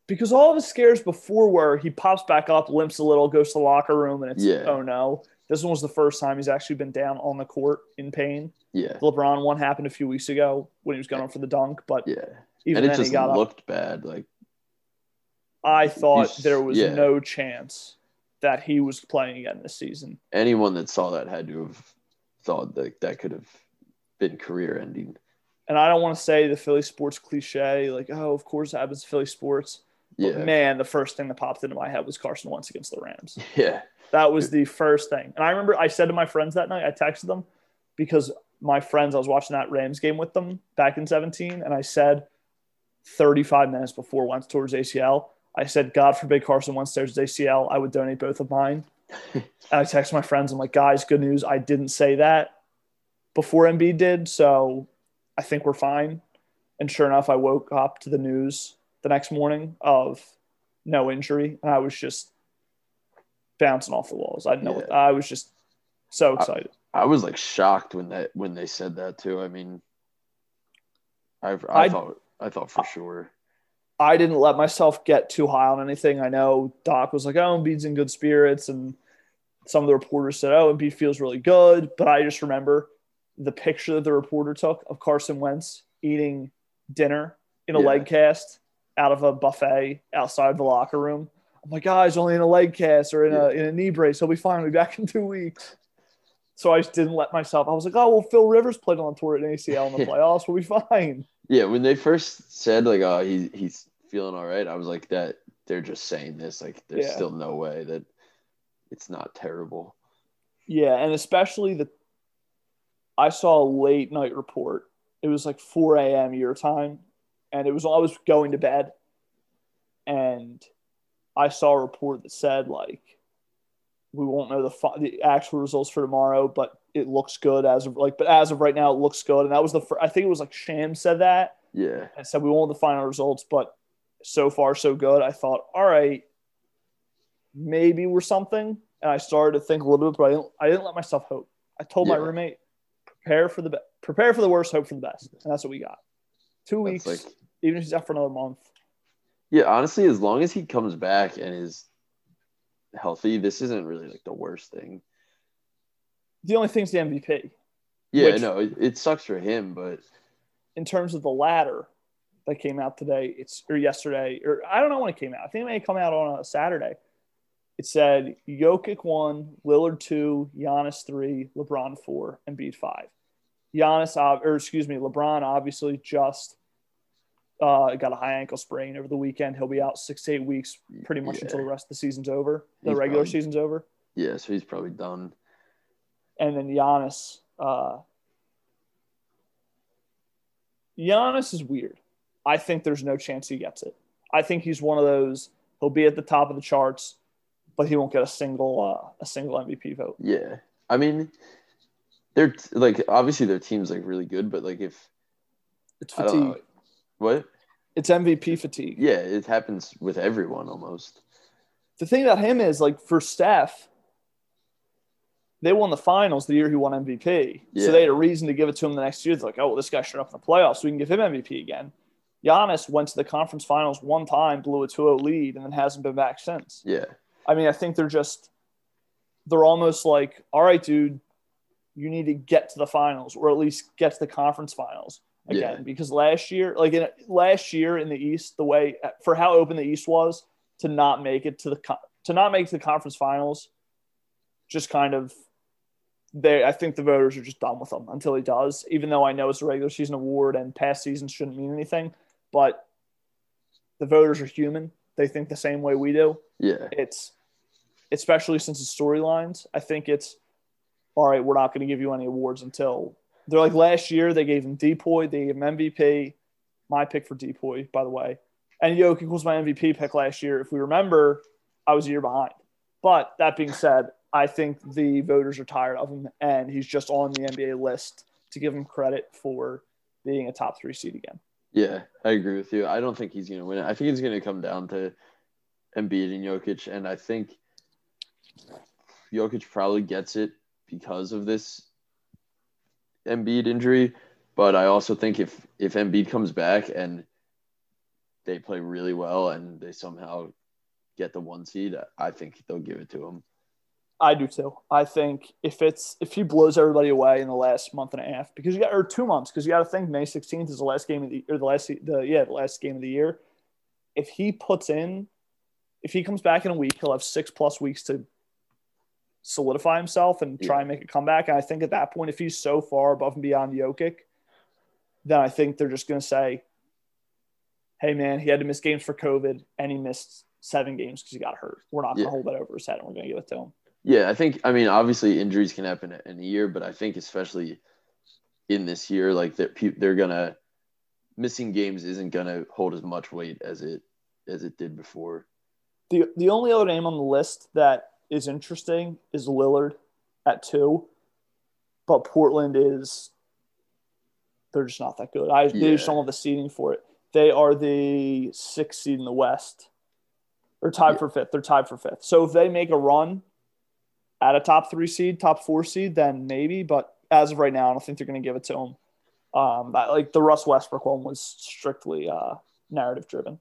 because all of his scares before were he pops back up, limps a little, goes to the locker room, and it's Yeah. oh no. This one was the first time he's actually been down on the court in pain. Yeah, The LeBron one happened a few weeks ago when he was going for the dunk, but yeah, even and it then he just got up. looked bad. Like, I thought there was yeah. no chance that he was playing again this season. anyone that saw that had to have thought that that could have been career ending. And I don't want to say the Philly sports cliche, like, oh, of course it happens to Philly sports. But Yeah, man, the first thing that popped into my head was Carson Wentz against the Rams. [laughs] yeah, That was the first thing. And I remember I said to my friends that night, I texted them because my friends, I was watching that Rams game with them back in 17. And I said 35 minutes before Wentz towards ACL, I said, God forbid Carson Wentz tears ACL, I would donate both of mine. [laughs] and I texted my friends, I'm like, guys, good news. I didn't say that before Embiid did. So I think we're fine. And sure enough, I woke up to the news the next morning of no injury. And I was just bouncing off the walls. I didn't know. What, I was just so excited. I was like shocked when that when they said that too. I mean, I I, I- thought I thought for sure. I didn't let myself get too high on anything. I know Doc was like, "Oh, Embiid's in good spirits," and some of the reporters said, "Oh, Embiid feels really good." But I just remember the picture that the reporter took of Carson Wentz eating dinner in a Yeah. leg cast out of a buffet outside the locker room. I'm like, "Guys, only in a leg cast or in a in a knee brace. He'll be fine. He'll be back in two weeks." So I just didn't let myself. I was like, "Oh, well, Phil Rivers played on tour at ACL in the [laughs] playoffs. We'll be fine." Yeah, when they first said like, "Oh, he he's feeling all right," I was like, "That they're just saying this. Like, there's Yeah. still no way that it's not terrible." Yeah, and especially the I saw a late night report. It was like 4 a.m. your time, and it was I was going to bed, and I saw a report that said like we won't know the fi- the actual results for tomorrow, but it looks good as of like but as of right now it looks good, and that was the fir- I think it was like Sham said that Yeah, and said we won't know the final results, but so far so good. I thought, all right, maybe we're something, and I started to think a little bit, but I didn't, I didn't let myself hope. I told my roommate, prepare for the be- prepare for the worst, hope for the best, and that's what we got. Two weeks, like even if he's out for another month. yeah. Honestly, as long as he comes back and is healthy, this isn't really like the worst thing. The only thing's the MVP Yeah, Which- no, it, it sucks for him, but in terms of the ladder that came out today. It's or yesterday, or I don't know when it came out. I think it may come out on a Saturday. It said Jokic one, Lillard two, Giannis three, LeBron four, and Embiid five. Giannis, or excuse me, LeBron obviously just uh, got a high ankle sprain over the weekend. He'll be out six to eight weeks, pretty much Yeah. until the rest of the season's over. The He's regular probably- season's over, yeah, so he's probably done. and then Giannis. Uh, Giannis is weird. I think there's no chance he gets it. I think he's one of those. He'll be at the top of the charts, but he won't get a single uh, a single MVP vote. Yeah, I mean, they're like obviously their team's like really good, but like if It's I don't know, fatigue. what? It's MVP fatigue. Yeah, it happens with everyone almost. The thing about him is like for Steph, they won the finals the year he won MVP. Yeah. So they had a reason to give it to him the next year. They're like, oh, well, this guy showed up in the playoffs, so we can give him MVP again. Giannis went to the conference finals one time, blew a 2-0 lead, and then hasn't been back since. Yeah, I mean, I think they're just they're almost like, all right, dude, you need to get to the finals or at least get to the conference finals again. Yeah. Because last year, like in last year in the East, the way for how open the East was to not make it to the to not make it to the conference finals, just kind of they. I think the voters are just done with him until he does. Even though I know it's a regular season award and past seasons shouldn't mean anything, but the voters are human. They think the same way we do yeah, it's especially since it's storylines. I think it's all right. We're not going to give you any awards until they're like last year. They gave him DPOY, they gave him MVP. My pick for DPOY, by the way, and Jokic was my MVP pick last year. If we remember, I was a year behind. But that being said, I think the voters are tired of him, and he's just on the NBA list to give him credit for being a top three seed again. Yeah. I agree with you. I don't think he's gonna win it. I think it's gonna come down to Embiid and Jokic, and I think Jokic probably gets it because of this Embiid injury. But I also think if if Embiid comes back and they play really well and they somehow get the one seed, I think they'll give it to him. I do too. I think if it's if he blows everybody away in the last month and a half, because you got or two months, because you got to think May sixteenth is the last game of the or the last the yeah the last game of the year. If he puts in, if he comes back in a week, he'll have six plus weeks to solidify himself and try and make a comeback. And I think at that point, if he's so far above and beyond Jokic, then I think they're just going to say, "Hey man, he had to miss games for COVID, and he missed seven games because he got hurt. We're not going to Yeah. hold that over his head, and we're going to give it to him." Yeah, I think. I mean, obviously, injuries can happen in a year, but I think especially in this year, like they're they're gonna missing games isn't gonna hold as much weight as it as it did before. The the only other name on the list that is interesting is Lillard at two, but Portland is they're just not that good. I they just don't have the seeding for it. They are the sixth seed in the West, or tied Yeah. for fifth. They're tied for fifth. So if they make a run at a top three seed, top four seed, then maybe. But as of right now, I don't think they're going to give it to them. Um, that, like the Russ Westbrook one was strictly uh, narrative driven.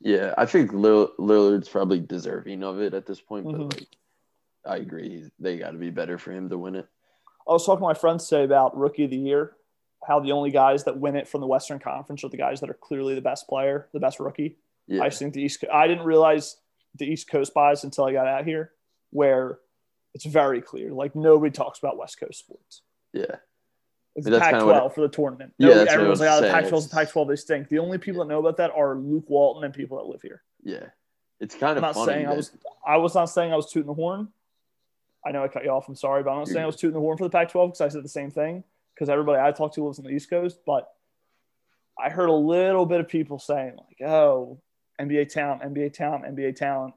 Yeah, I think Lill- Lillard's probably deserving of it at this point, but Mhm. like, I agree, they got to be better for him to win it. I was talking to my friends today about rookie of the year, how the only guys that win it from the Western Conference are the guys that are clearly the best player, the best rookie. Yeah, I think the East. I didn't realize the East Coast bias until I got out here, where it's very clear. Like nobody talks about West Coast sports. yeah, It's I mean, that's kinda what Pac-12 for the tournament. Yeah, everyone's like, "Oh, the saying. Pac-12 is the It's- Pac-12. They stink." The only people that know about that are Luke Walton and people that live here. yeah. It's kind I'm of not funny. saying I was. I was not saying I was tooting the horn. I know I cut you off. I'm sorry, but I'm not saying I was tooting the horn for the Pac-12 because I said the same thing. Because everybody I talked to lives on the East Coast, but I heard a little bit of people saying like, "Oh, NBA talent, NBA talent, NBA talent."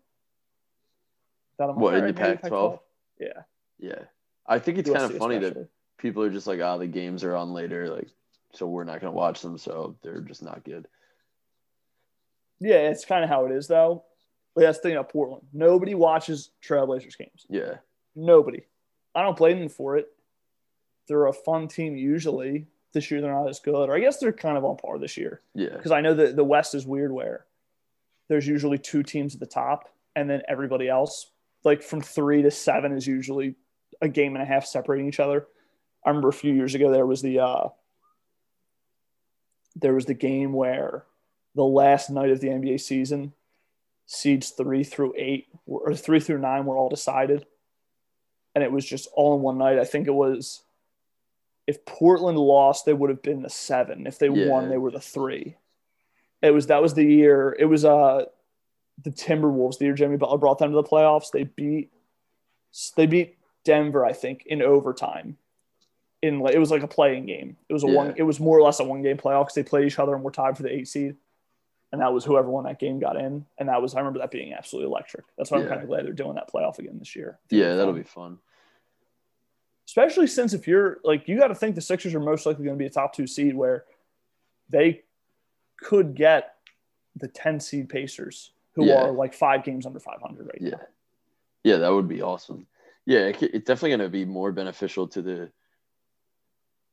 That I'm like, What, in the maybe Pac-12? Yeah, yeah, I think it's kind of funny that people are just like, "Ah, the games are on later," like, so we're not gonna watch them, so they're just not good. Yeah, it's kind of how it is though. But that's the thing about Portland. Nobody watches Trailblazers games. Yeah, Nobody. I don't blame them for it. They're a fun team usually. This year they're not as good, or I guess they're kind of on par this year yeah, because I know that the West is weird where there's usually two teams at the top, and then everybody else, like from three to seven, is usually a game and a half separating each other. I remember a few years ago there was the uh, there was the game where the last night of the NBA season, seeds three through eight or three through nine were all decided, and it was just all in one night. I think it was. If Portland lost, they would have been the seven. If they Yeah. won, they were the three. It was that was the year. It was uh the Timberwolves. The year Jimmy Butler brought them to the playoffs. They beat they beat Denver, I think, in overtime. In it was like a playing game. It was a Yeah. one. It was more or less a one game playoff because they played each other and were tied for the eight seed. And that was whoever won that game got in. And that was I remember that being absolutely electric. That's why I'm kind of glad they're doing that playoff again this year. yeah. That'll be fun. especially since if you're like you got to think the Sixers are most likely going to be a top two seed where they could get the 10 seed Pacers who Yeah. are like five games under 500 right Yeah, now. yeah, that would be awesome. Yeah, it, it's definitely gonna be more beneficial to the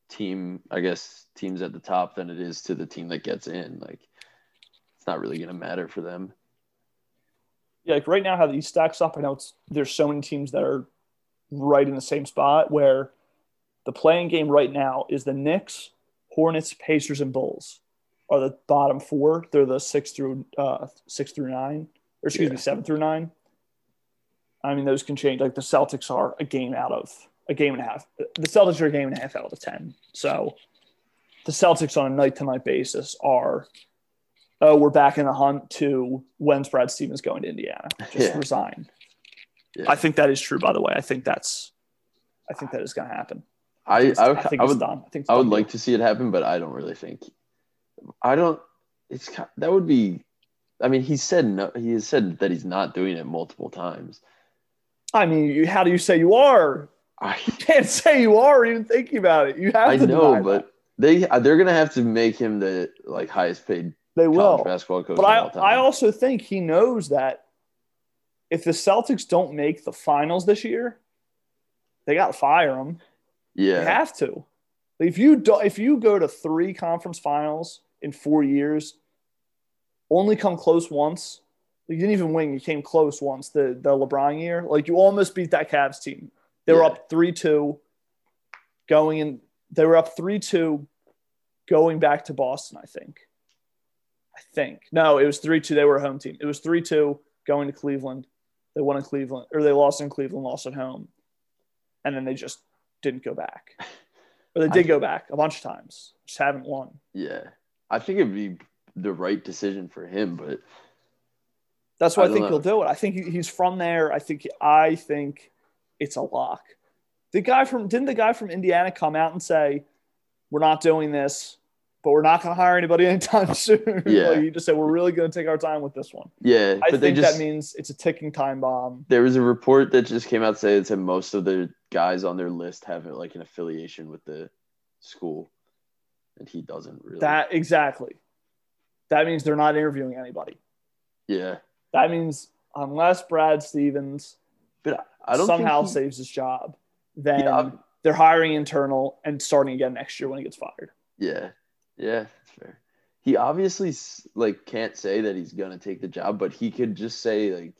team, I guess, teams at the top than it is to the team that gets in. Like, it's not really gonna matter for them. Yeah, like right now how the East stacks up, I know it's there's so many teams that are right in the same spot where the playing game right now is the Knicks, Hornets, Pacers, and Bulls are the bottom four. They're the six through uh, six through nine, or excuse me, seven through nine. I mean, those can change. Like the Celtics are a game out of a game and a half. The Celtics are a game and a half out of ten. So the Celtics on a night to night basis are, oh, we're back in the hunt to when's Brad Stevens going to Indiana? Just Yeah. resign. Yeah. I think that is true, by the way. I think that's, I think that is going to happen. I, I, I think I would, done. I think I would like to see it happen, but I don't really think. I don't. It's that would be. I mean, he said no. He has said that he's not doing it multiple times. I mean, you, how do you say you are? I You can't say you are even thinking about it. You have I to know, but that. they they're gonna have to make him the like highest paid they will. basketball coach But I. I also think he knows that if the Celtics don't make the finals this year, they got to fire him. yeah, They have to. If you do, if you go to three conference finals in four years, only come close once. You didn't even win. You came close once. The the LeBron year, like you almost beat that Cavs team. They were Yeah. up three two, going in. They were up three two, going back to Boston. I think. I think no, it was three two. They were a home team. It was three two going to Cleveland. They won in Cleveland, or they lost in Cleveland, lost at home, and then they just didn't go back. Or they [laughs] did go back a bunch of times, just haven't won. yeah. I think it'd be the right decision for him, but That's why I I, think don't he'll do it. I think he- he's from there. I think I think it's a lock. The guy from didn't the guy from Indiana come out and say, "We're not doing this, but we're not going to hire anybody anytime [laughs] soon." [laughs] Yeah. like he just said, "We're really going to take our time with this one." yeah, I think just that means it's a ticking time bomb. there was a report that just came out saying that most of the guys on their list have like an affiliation with the school, and he doesn't really. That exactly. That means they're not interviewing anybody. yeah, That means unless Brad Stevens but I don't somehow he- saves his job, then Yeah. they're hiring internal and starting again next year when he gets fired. Yeah, yeah, that's fair. He obviously like can't say that he's gonna take the job, but he could just say like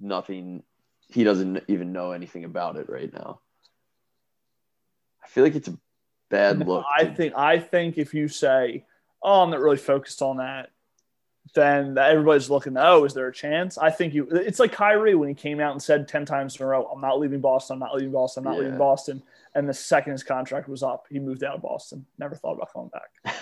nothing. He doesn't even know anything about it right now. I feel like it's a bad look. I to- think I think if you say, "Oh, I'm not really focused on that," then everybody's looking. Oh, is there a chance? I think you. It's like Kyrie when he came out and said ten times in a row, "I'm not leaving Boston. I'm not leaving Boston. I'm not Yeah. leaving Boston." And the second his contract was up, he moved out of Boston. Never thought about coming back. [laughs]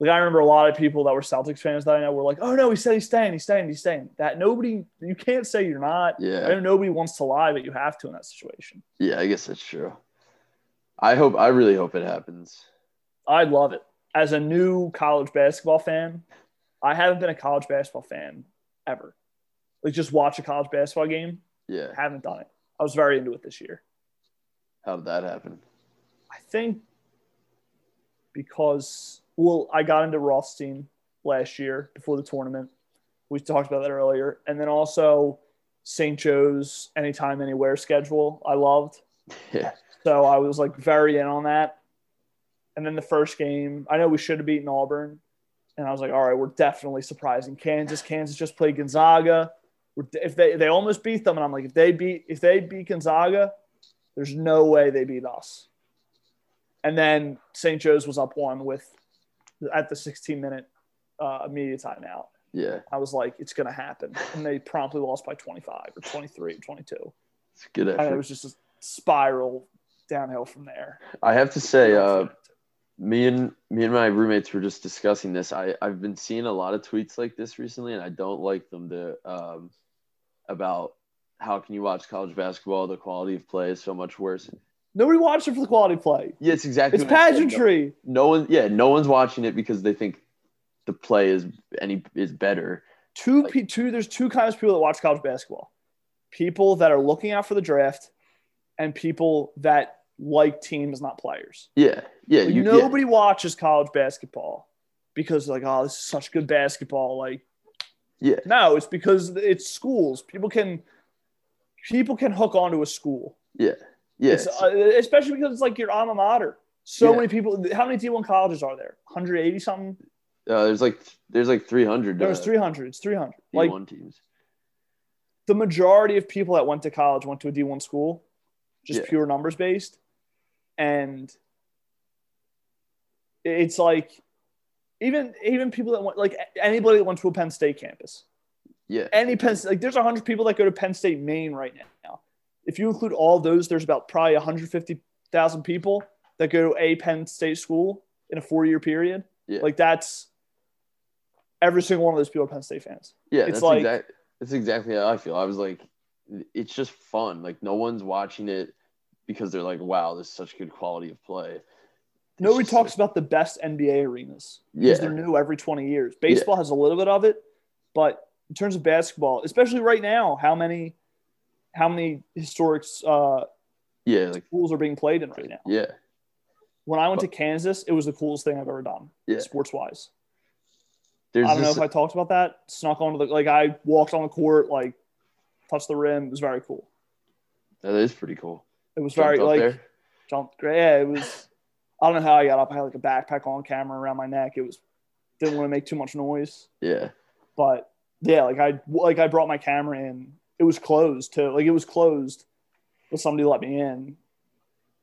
Like I remember a lot of people that were Celtics fans that I know were like, "Oh no, he said he's staying. He's staying. He's staying." That nobody, you can't say you're not. I yeah, know nobody wants to lie, but you have to in that situation. yeah, I guess that's true. I hope. I really hope it happens. I love it. As a new college basketball fan, I haven't been a college basketball fan ever. Like just watch a college basketball game. Yeah. Haven't done it. I was very into it this year. How did that happen? I think because well, I got into Rothstein last year before the tournament. We talked about that earlier, and then also St. Joe's anytime anywhere schedule. I loved. [laughs] Yeah. So I was like very in on that. And then the first game, I know we should have beaten Auburn. And I was like, all right, we're definitely surprising Kansas. Kansas just played Gonzaga. If they, they almost beat them, and I'm like, if they beat if they beat Gonzaga, there's no way they beat us. And then St. Joe's was up one with at the 16 minute uh, immediate timeout. Yeah. I was like, it's gonna happen, and they promptly lost by 25 or 23 or 22. It's good And it was just a spiral downhill from there. I have to say, uh, me and me and my roommates were just discussing this. I I've been seeing a lot of tweets like this recently, and I don't like them to um, about how can you watch college basketball? The quality of play is so much worse. Nobody watches it for the quality of play. Yeah, it's exactly. It's said. No- pageantry. No, one, yeah, no one's watching it because they think the play is any is better. Two, Like- pe- two. There's two kinds of people that watch college basketball: people that are looking out for the draft, and people that like teams, not players. Yeah, yeah, Like, you, yeah, nobody watches college basketball because like, oh, this is such good basketball. Like, Yeah. no, it's because it's schools. People can, people can hook onto a school. yeah, yeah. Uh, especially because it's like your alma mater. So Yeah. many people. How many D1 colleges are there? 180 something. uh, there's like there's like 300 There's uh, 300. It's 300. Like D1 teams. the majority of people that went to college went to a D1 school, just Yeah. pure numbers based. And it's like even even people that want like anybody that went to a Penn State campus. Yeah, Any Penn State, like there's 100 people that go to Penn State Main right now. If you include all those, there's about probably 150,000 people that go to a Penn State school in a 4-year period. Yeah. Like that's every single one of those people are Penn State fans. Yeah, It's that's like- exact. That's exactly how I feel. I was like, it's just fun. Like no one's watching it because they're like, wow, this is such good quality of play. Nobody talks like- about the best NBA arenas because Yeah. they're new every 20 years. Baseball has a little bit of it, but in terms of basketball, especially right now, how many how many historic uh, yeah, like schools are being played in right now? yeah, When I went to Kansas, it was the coolest thing I've ever done, Yeah. sports wise. I don't know if I talked about that. Snuck onto the like I walked on the court, like touched the rim. It was very cool. that is pretty cool. It was very like there. jumped great. Yeah, it was. I don't know how I got up. I had like a backpack on, camera around my neck. It was didn't want to make too much noise, Yeah, but yeah, like I like I brought my camera in. It was closed too. Like it was closed, but somebody let me in,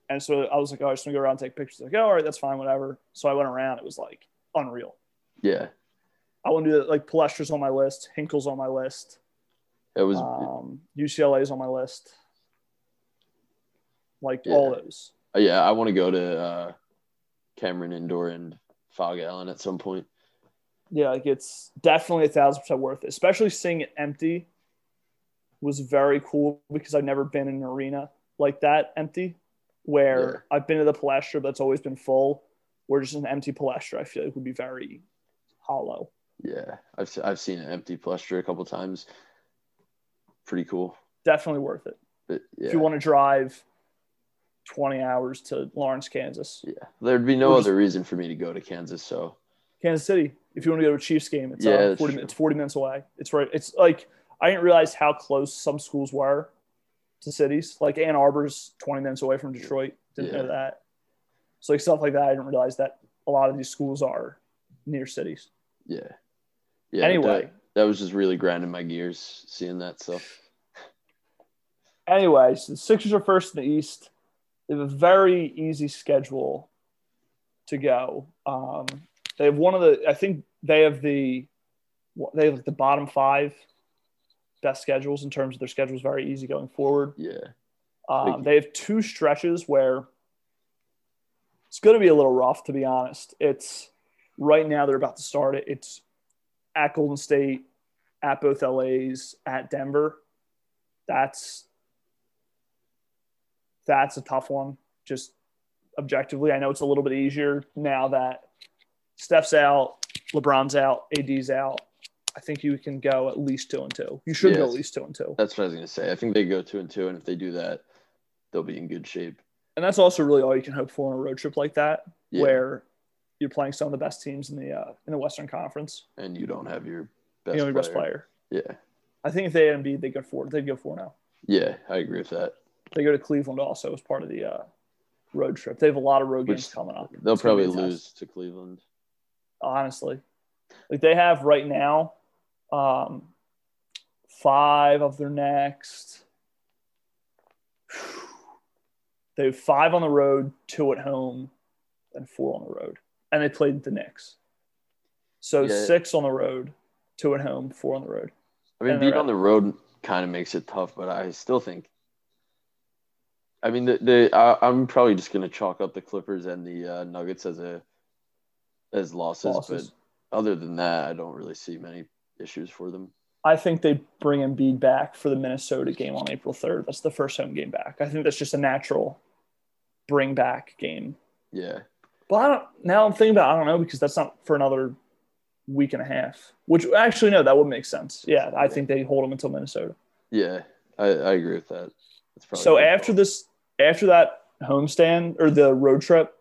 and so I was like, oh, I just want to go around and take pictures. Like, oh, all right, that's fine, whatever. So I went around. It was like unreal. yeah. I want to do that. Like Palestra's on my list, Hinkle's on my list, It was um, UCLA's on my list. Like Yeah. all those. uh, yeah. I want to go to uh, Cameron Indoor and Phog Allen at some point. Yeah, like it's definitely a thousand percent worth it. Especially seeing it empty was very cool because I've never been in an arena like that empty, where I've been to the Palestra, but it's always been full. Where just an empty Palestra, I feel like would be very hollow. Yeah, I've I've seen an empty Palestra a couple times. Pretty cool. Definitely worth it. But yeah, If you want to drive 20 hours to Lawrence, Kansas, yeah, there'd be no just- other reason for me to go to Kansas. So Kansas City. If you want to go to a Chiefs game, it's Yeah, uh, 40 true. minutes. 40 minutes away. It's right. It's like I didn't realize how close some schools were to cities. Like Ann Arbor's 20 minutes away from Detroit. Didn't Yeah. know that. So like stuff like that, I didn't realize that a lot of these schools are near cities. Yeah. Yeah. Anyway. That, that was just really grinding my gears seeing that stuff. Anyway, so the Sixers are first in the East. They have a very easy schedule to go. Um, they have one of the, I think they have the, they have the bottom five best schedules in terms of their schedules. Very easy going forward. Yeah. Um, they have two stretches where it's going to be a little rough, to be honest. It's right now they're about to start it. It's at Golden State, at both LA's, at Denver. That's that's a tough one. Just objectively, I know it's a little bit easier now that Steph's out, LeBron's out, AD's out. I think you can go at least two and two. You should go at least two and two. That's what I was gonna say. I think they go two and two, and if they do that, they'll be in good shape. And that's also really all you can hope for on a road trip like that, Yeah. where you're playing some of the best teams in the uh, in the Western Conference. And you don't have your You best, know, player. best player. Yeah. I think if they had Embiid, they go four. They'd go four now. Yeah, I agree with that. They go to Cleveland also as part of the uh, road trip. They have a lot of road Which games coming up. They'll It's probably be a test. lose to Cleveland. honestly. Like they have right now, um, five of their next. [sighs] They have five on the road, two at home, and four on the road, and they played the Knicks. So Yeah. six on the road, two at home, four on the road. I mean, being on the road kind of makes it tough, but I still think. I mean, the, the I, I'm probably just gonna chalk up the Clippers and the uh, Nuggets as a as losses, Losses. but other than that, I don't really see many issues for them. I think they bring Embiid back for the Minnesota game on April third. That's the first home game back. I think that's just a natural bring back game Yeah, But I don't, now I'm thinking about, I don't know, because that's not for another week and a half, which actually, no, that would make sense. Yeah, I think they hold them until Minnesota. yeah, I, I agree with that. So after this, after that homestand or the road trip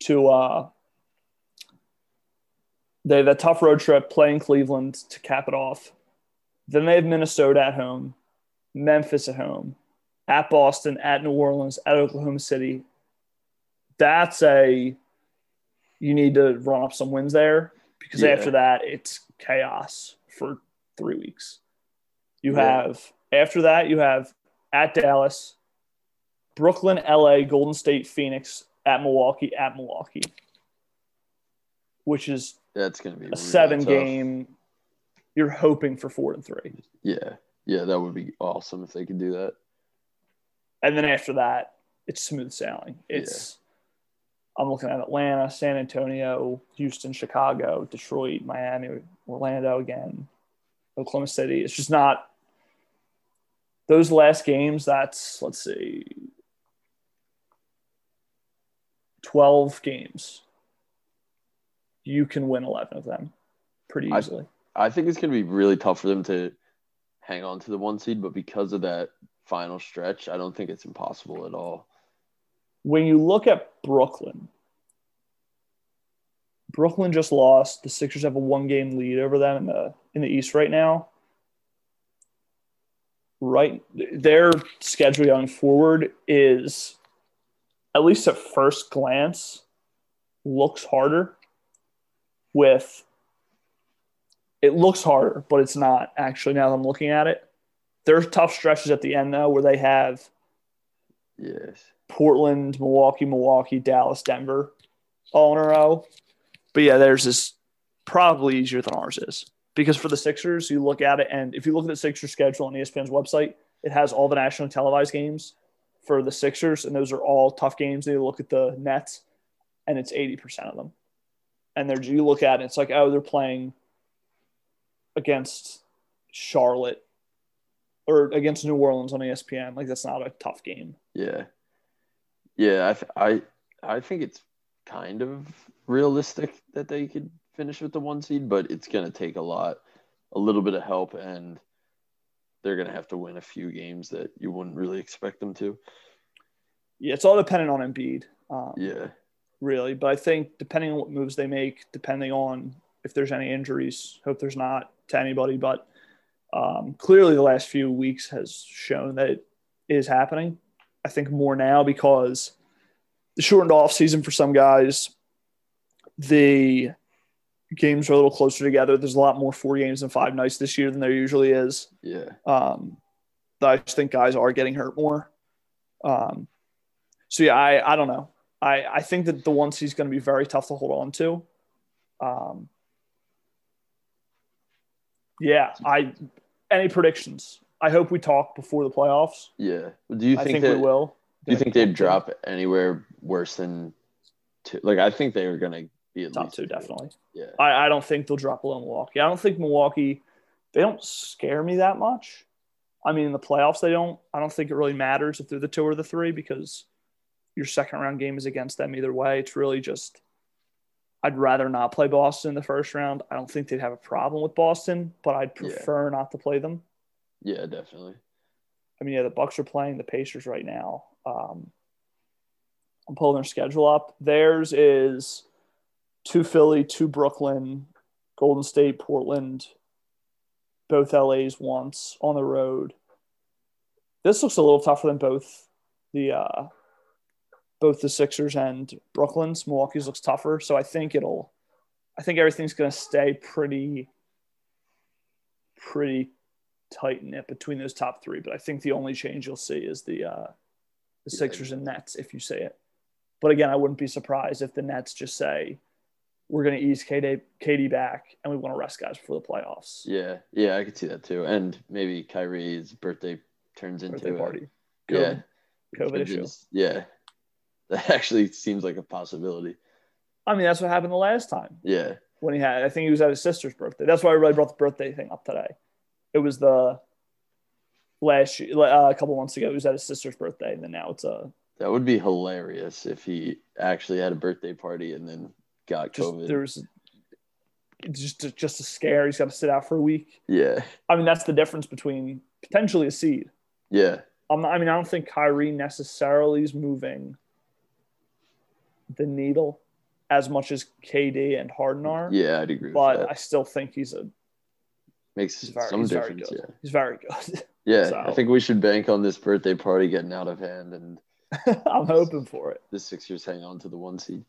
to, uh, they have that tough road trip playing Cleveland to cap it off. Then they have Minnesota at home, Memphis at home, at Boston, at New Orleans, at Oklahoma City. That's a you need to run up some wins there because Yeah. after that it's chaos for three weeks. You Yeah. have after that you have at Dallas, Brooklyn, LA, Golden State, Phoenix, at Milwaukee, at Milwaukee, which is that's gonna be a really seven tough. game. You're hoping for four and three. Yeah, yeah, that would be awesome if they could do that. And then after that, it's smooth sailing. It's I'm looking at Atlanta, San Antonio, Houston, Chicago, Detroit, Miami, Orlando again, Oklahoma City. It's just not those last games. That's let's see, twelve games. You can win eleven of them pretty I- easily. I think it's going to be really tough for them to hang on to the one seed, but because of that final stretch, I don't think it's impossible at all. when you look at Brooklyn, Brooklyn just lost. The Sixers have a one game lead over them in the in the East right now. Right, their schedule going forward is, at least at first glance, looks harder. With it looks harder, but it's not actually. Now that I'm looking at it, there's tough stretches at the end though, where they have Yes. Portland, Milwaukee, Milwaukee, Dallas, Denver, all in a row. But yeah, there's this probably easier than ours is because for the Sixers, you look at it, and if you look at the Sixers schedule on ESPN's website, it has all the nationally televised games for the Sixers, and those are all tough games. They look at the Nets, and it's eighty percent of them. And they're you look at it, it's like oh, they're playing against Charlotte or against New Orleans on ESPN. Like that's not a tough game. Yeah. Yeah, I, th- I I think it's kind of realistic that they could finish with the one seed, but it's going to take a lot, a little bit of help, and they're going to have to win a few games that you wouldn't really expect them to. Yeah, it's all dependent on Embiid, um, Yeah. really. But I think depending on what moves they make, depending on if there's any injuries, hope there's not to anybody. But um, clearly, the last few weeks has shown that it is happening. I think more now because the shortened off season for some guys. The games are a little closer together. There's a lot more four games and five nights this year than there usually is. Yeah. Um, I just think guys are getting hurt more. Um, so yeah, I, I don't know. I, I think that the one is going to be very tough to hold on to. Um, yeah, I any predictions? I hope we talk before the playoffs. Yeah. Do you I think, think that we will. do you think they'd drop anywhere worse than two? Like I think they were gonna be top two? Definitely. Yeah. I, I don't think they'll drop below Milwaukee. I don't think Milwaukee. They don't scare me that much. I mean, in the playoffs, they don't. I don't think it really matters if they're the two or the three because your second round game is against them either way. It's really just. I'd rather not play Boston in the first round. I don't think they'd have a problem with Boston, but I'd Yeah. prefer not to play them. Yeah, definitely. I mean, yeah, the Bucks are playing the Pacers right now. Um, I'm pulling their schedule up. Theirs is two Philly, two Brooklyn, Golden State, Portland, both LA's once on the road. This looks a little tougher than both the uh, both the Sixers and Brooklyn's. Milwaukee's looks tougher, so I think it'll. I think everything's going to stay pretty, pretty tight knit between those top three. But I think the only change you'll see is the uh, the Sixers and Nets, if you say it. But again, I wouldn't be surprised if the Nets just say we're going to ease KD, KD back and we want to rest guys before the playoffs. Yeah, yeah, I could see that too. And maybe Kyrie's birthday turns into Birthday a- party. Yeah, COVID, COVID issue. yeah, [laughs] that actually seems like a possibility. I mean, that's what happened the last time Yeah, when he had. I think he was at his sister's birthday. That's why I really brought the birthday thing up today. It was the last year, uh, a couple months ago. It was at his sister's birthday, and then now it's a that would be hilarious if he actually had a birthday party and then got just COVID. there's just just a scare. He's got to sit out for a week. Yeah, I mean, that's the difference between potentially a seed. yeah, I'm not, I mean, I don't think Kyrie necessarily is moving the needle as much as KD and Harden are, yeah. I'd agree with but. I still think he's a Makes he's very, some he's difference. good. Yeah, He's very good. [laughs] yeah. So- I think we should bank on this birthday party getting out of hand and [laughs] I'm hoping for it. the Sixers hang on to the one seed.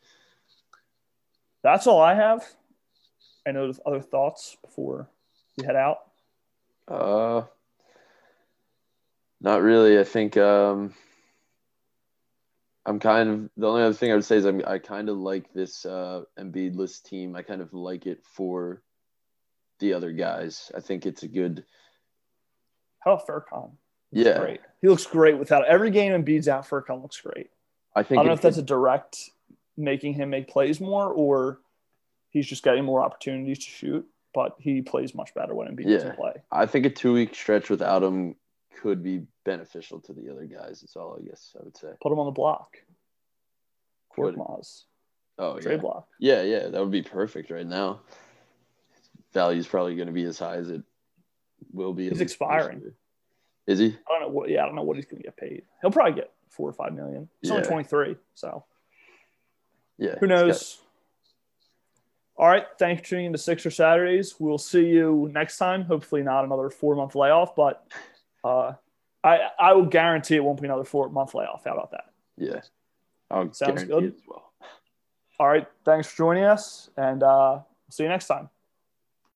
That's all I have. I know there's other thoughts before we head out. Uh, not really. I think um, I'm kind of the only other thing I would say is I'm, I kind of like this uh, Embiid-less team. I kind of like it for the other guys. I think it's a good. How about Furkan? Yeah, Great. He looks great without every game Embiid's out. Furkan looks great. I think I don't know if that's a direct making him make plays more or he's just getting more opportunities to shoot, but he plays much better when Embiid Yeah. doesn't play. I think a two week stretch without him could be beneficial to the other guys. That's all I guess I would say. Put him on the block. Would- Korkmaz. Oh Trade yeah, block. yeah, yeah. That would be perfect right now. Value's probably going to be as high as it will be. He's expiring. Is he? I don't know what yeah, I don't know what he's gonna get paid. He'll probably get four or five million. He's only twenty three, so Yeah. who knows? All right, thanks for tuning in to Sixer Saturdays. We'll see you next time. Hopefully not another four month layoff, but uh, I I will guarantee it won't be another four month layoff. How about that? Yeah. I'll Sounds good. as well. All right, thanks for joining us, and uh, see you next time.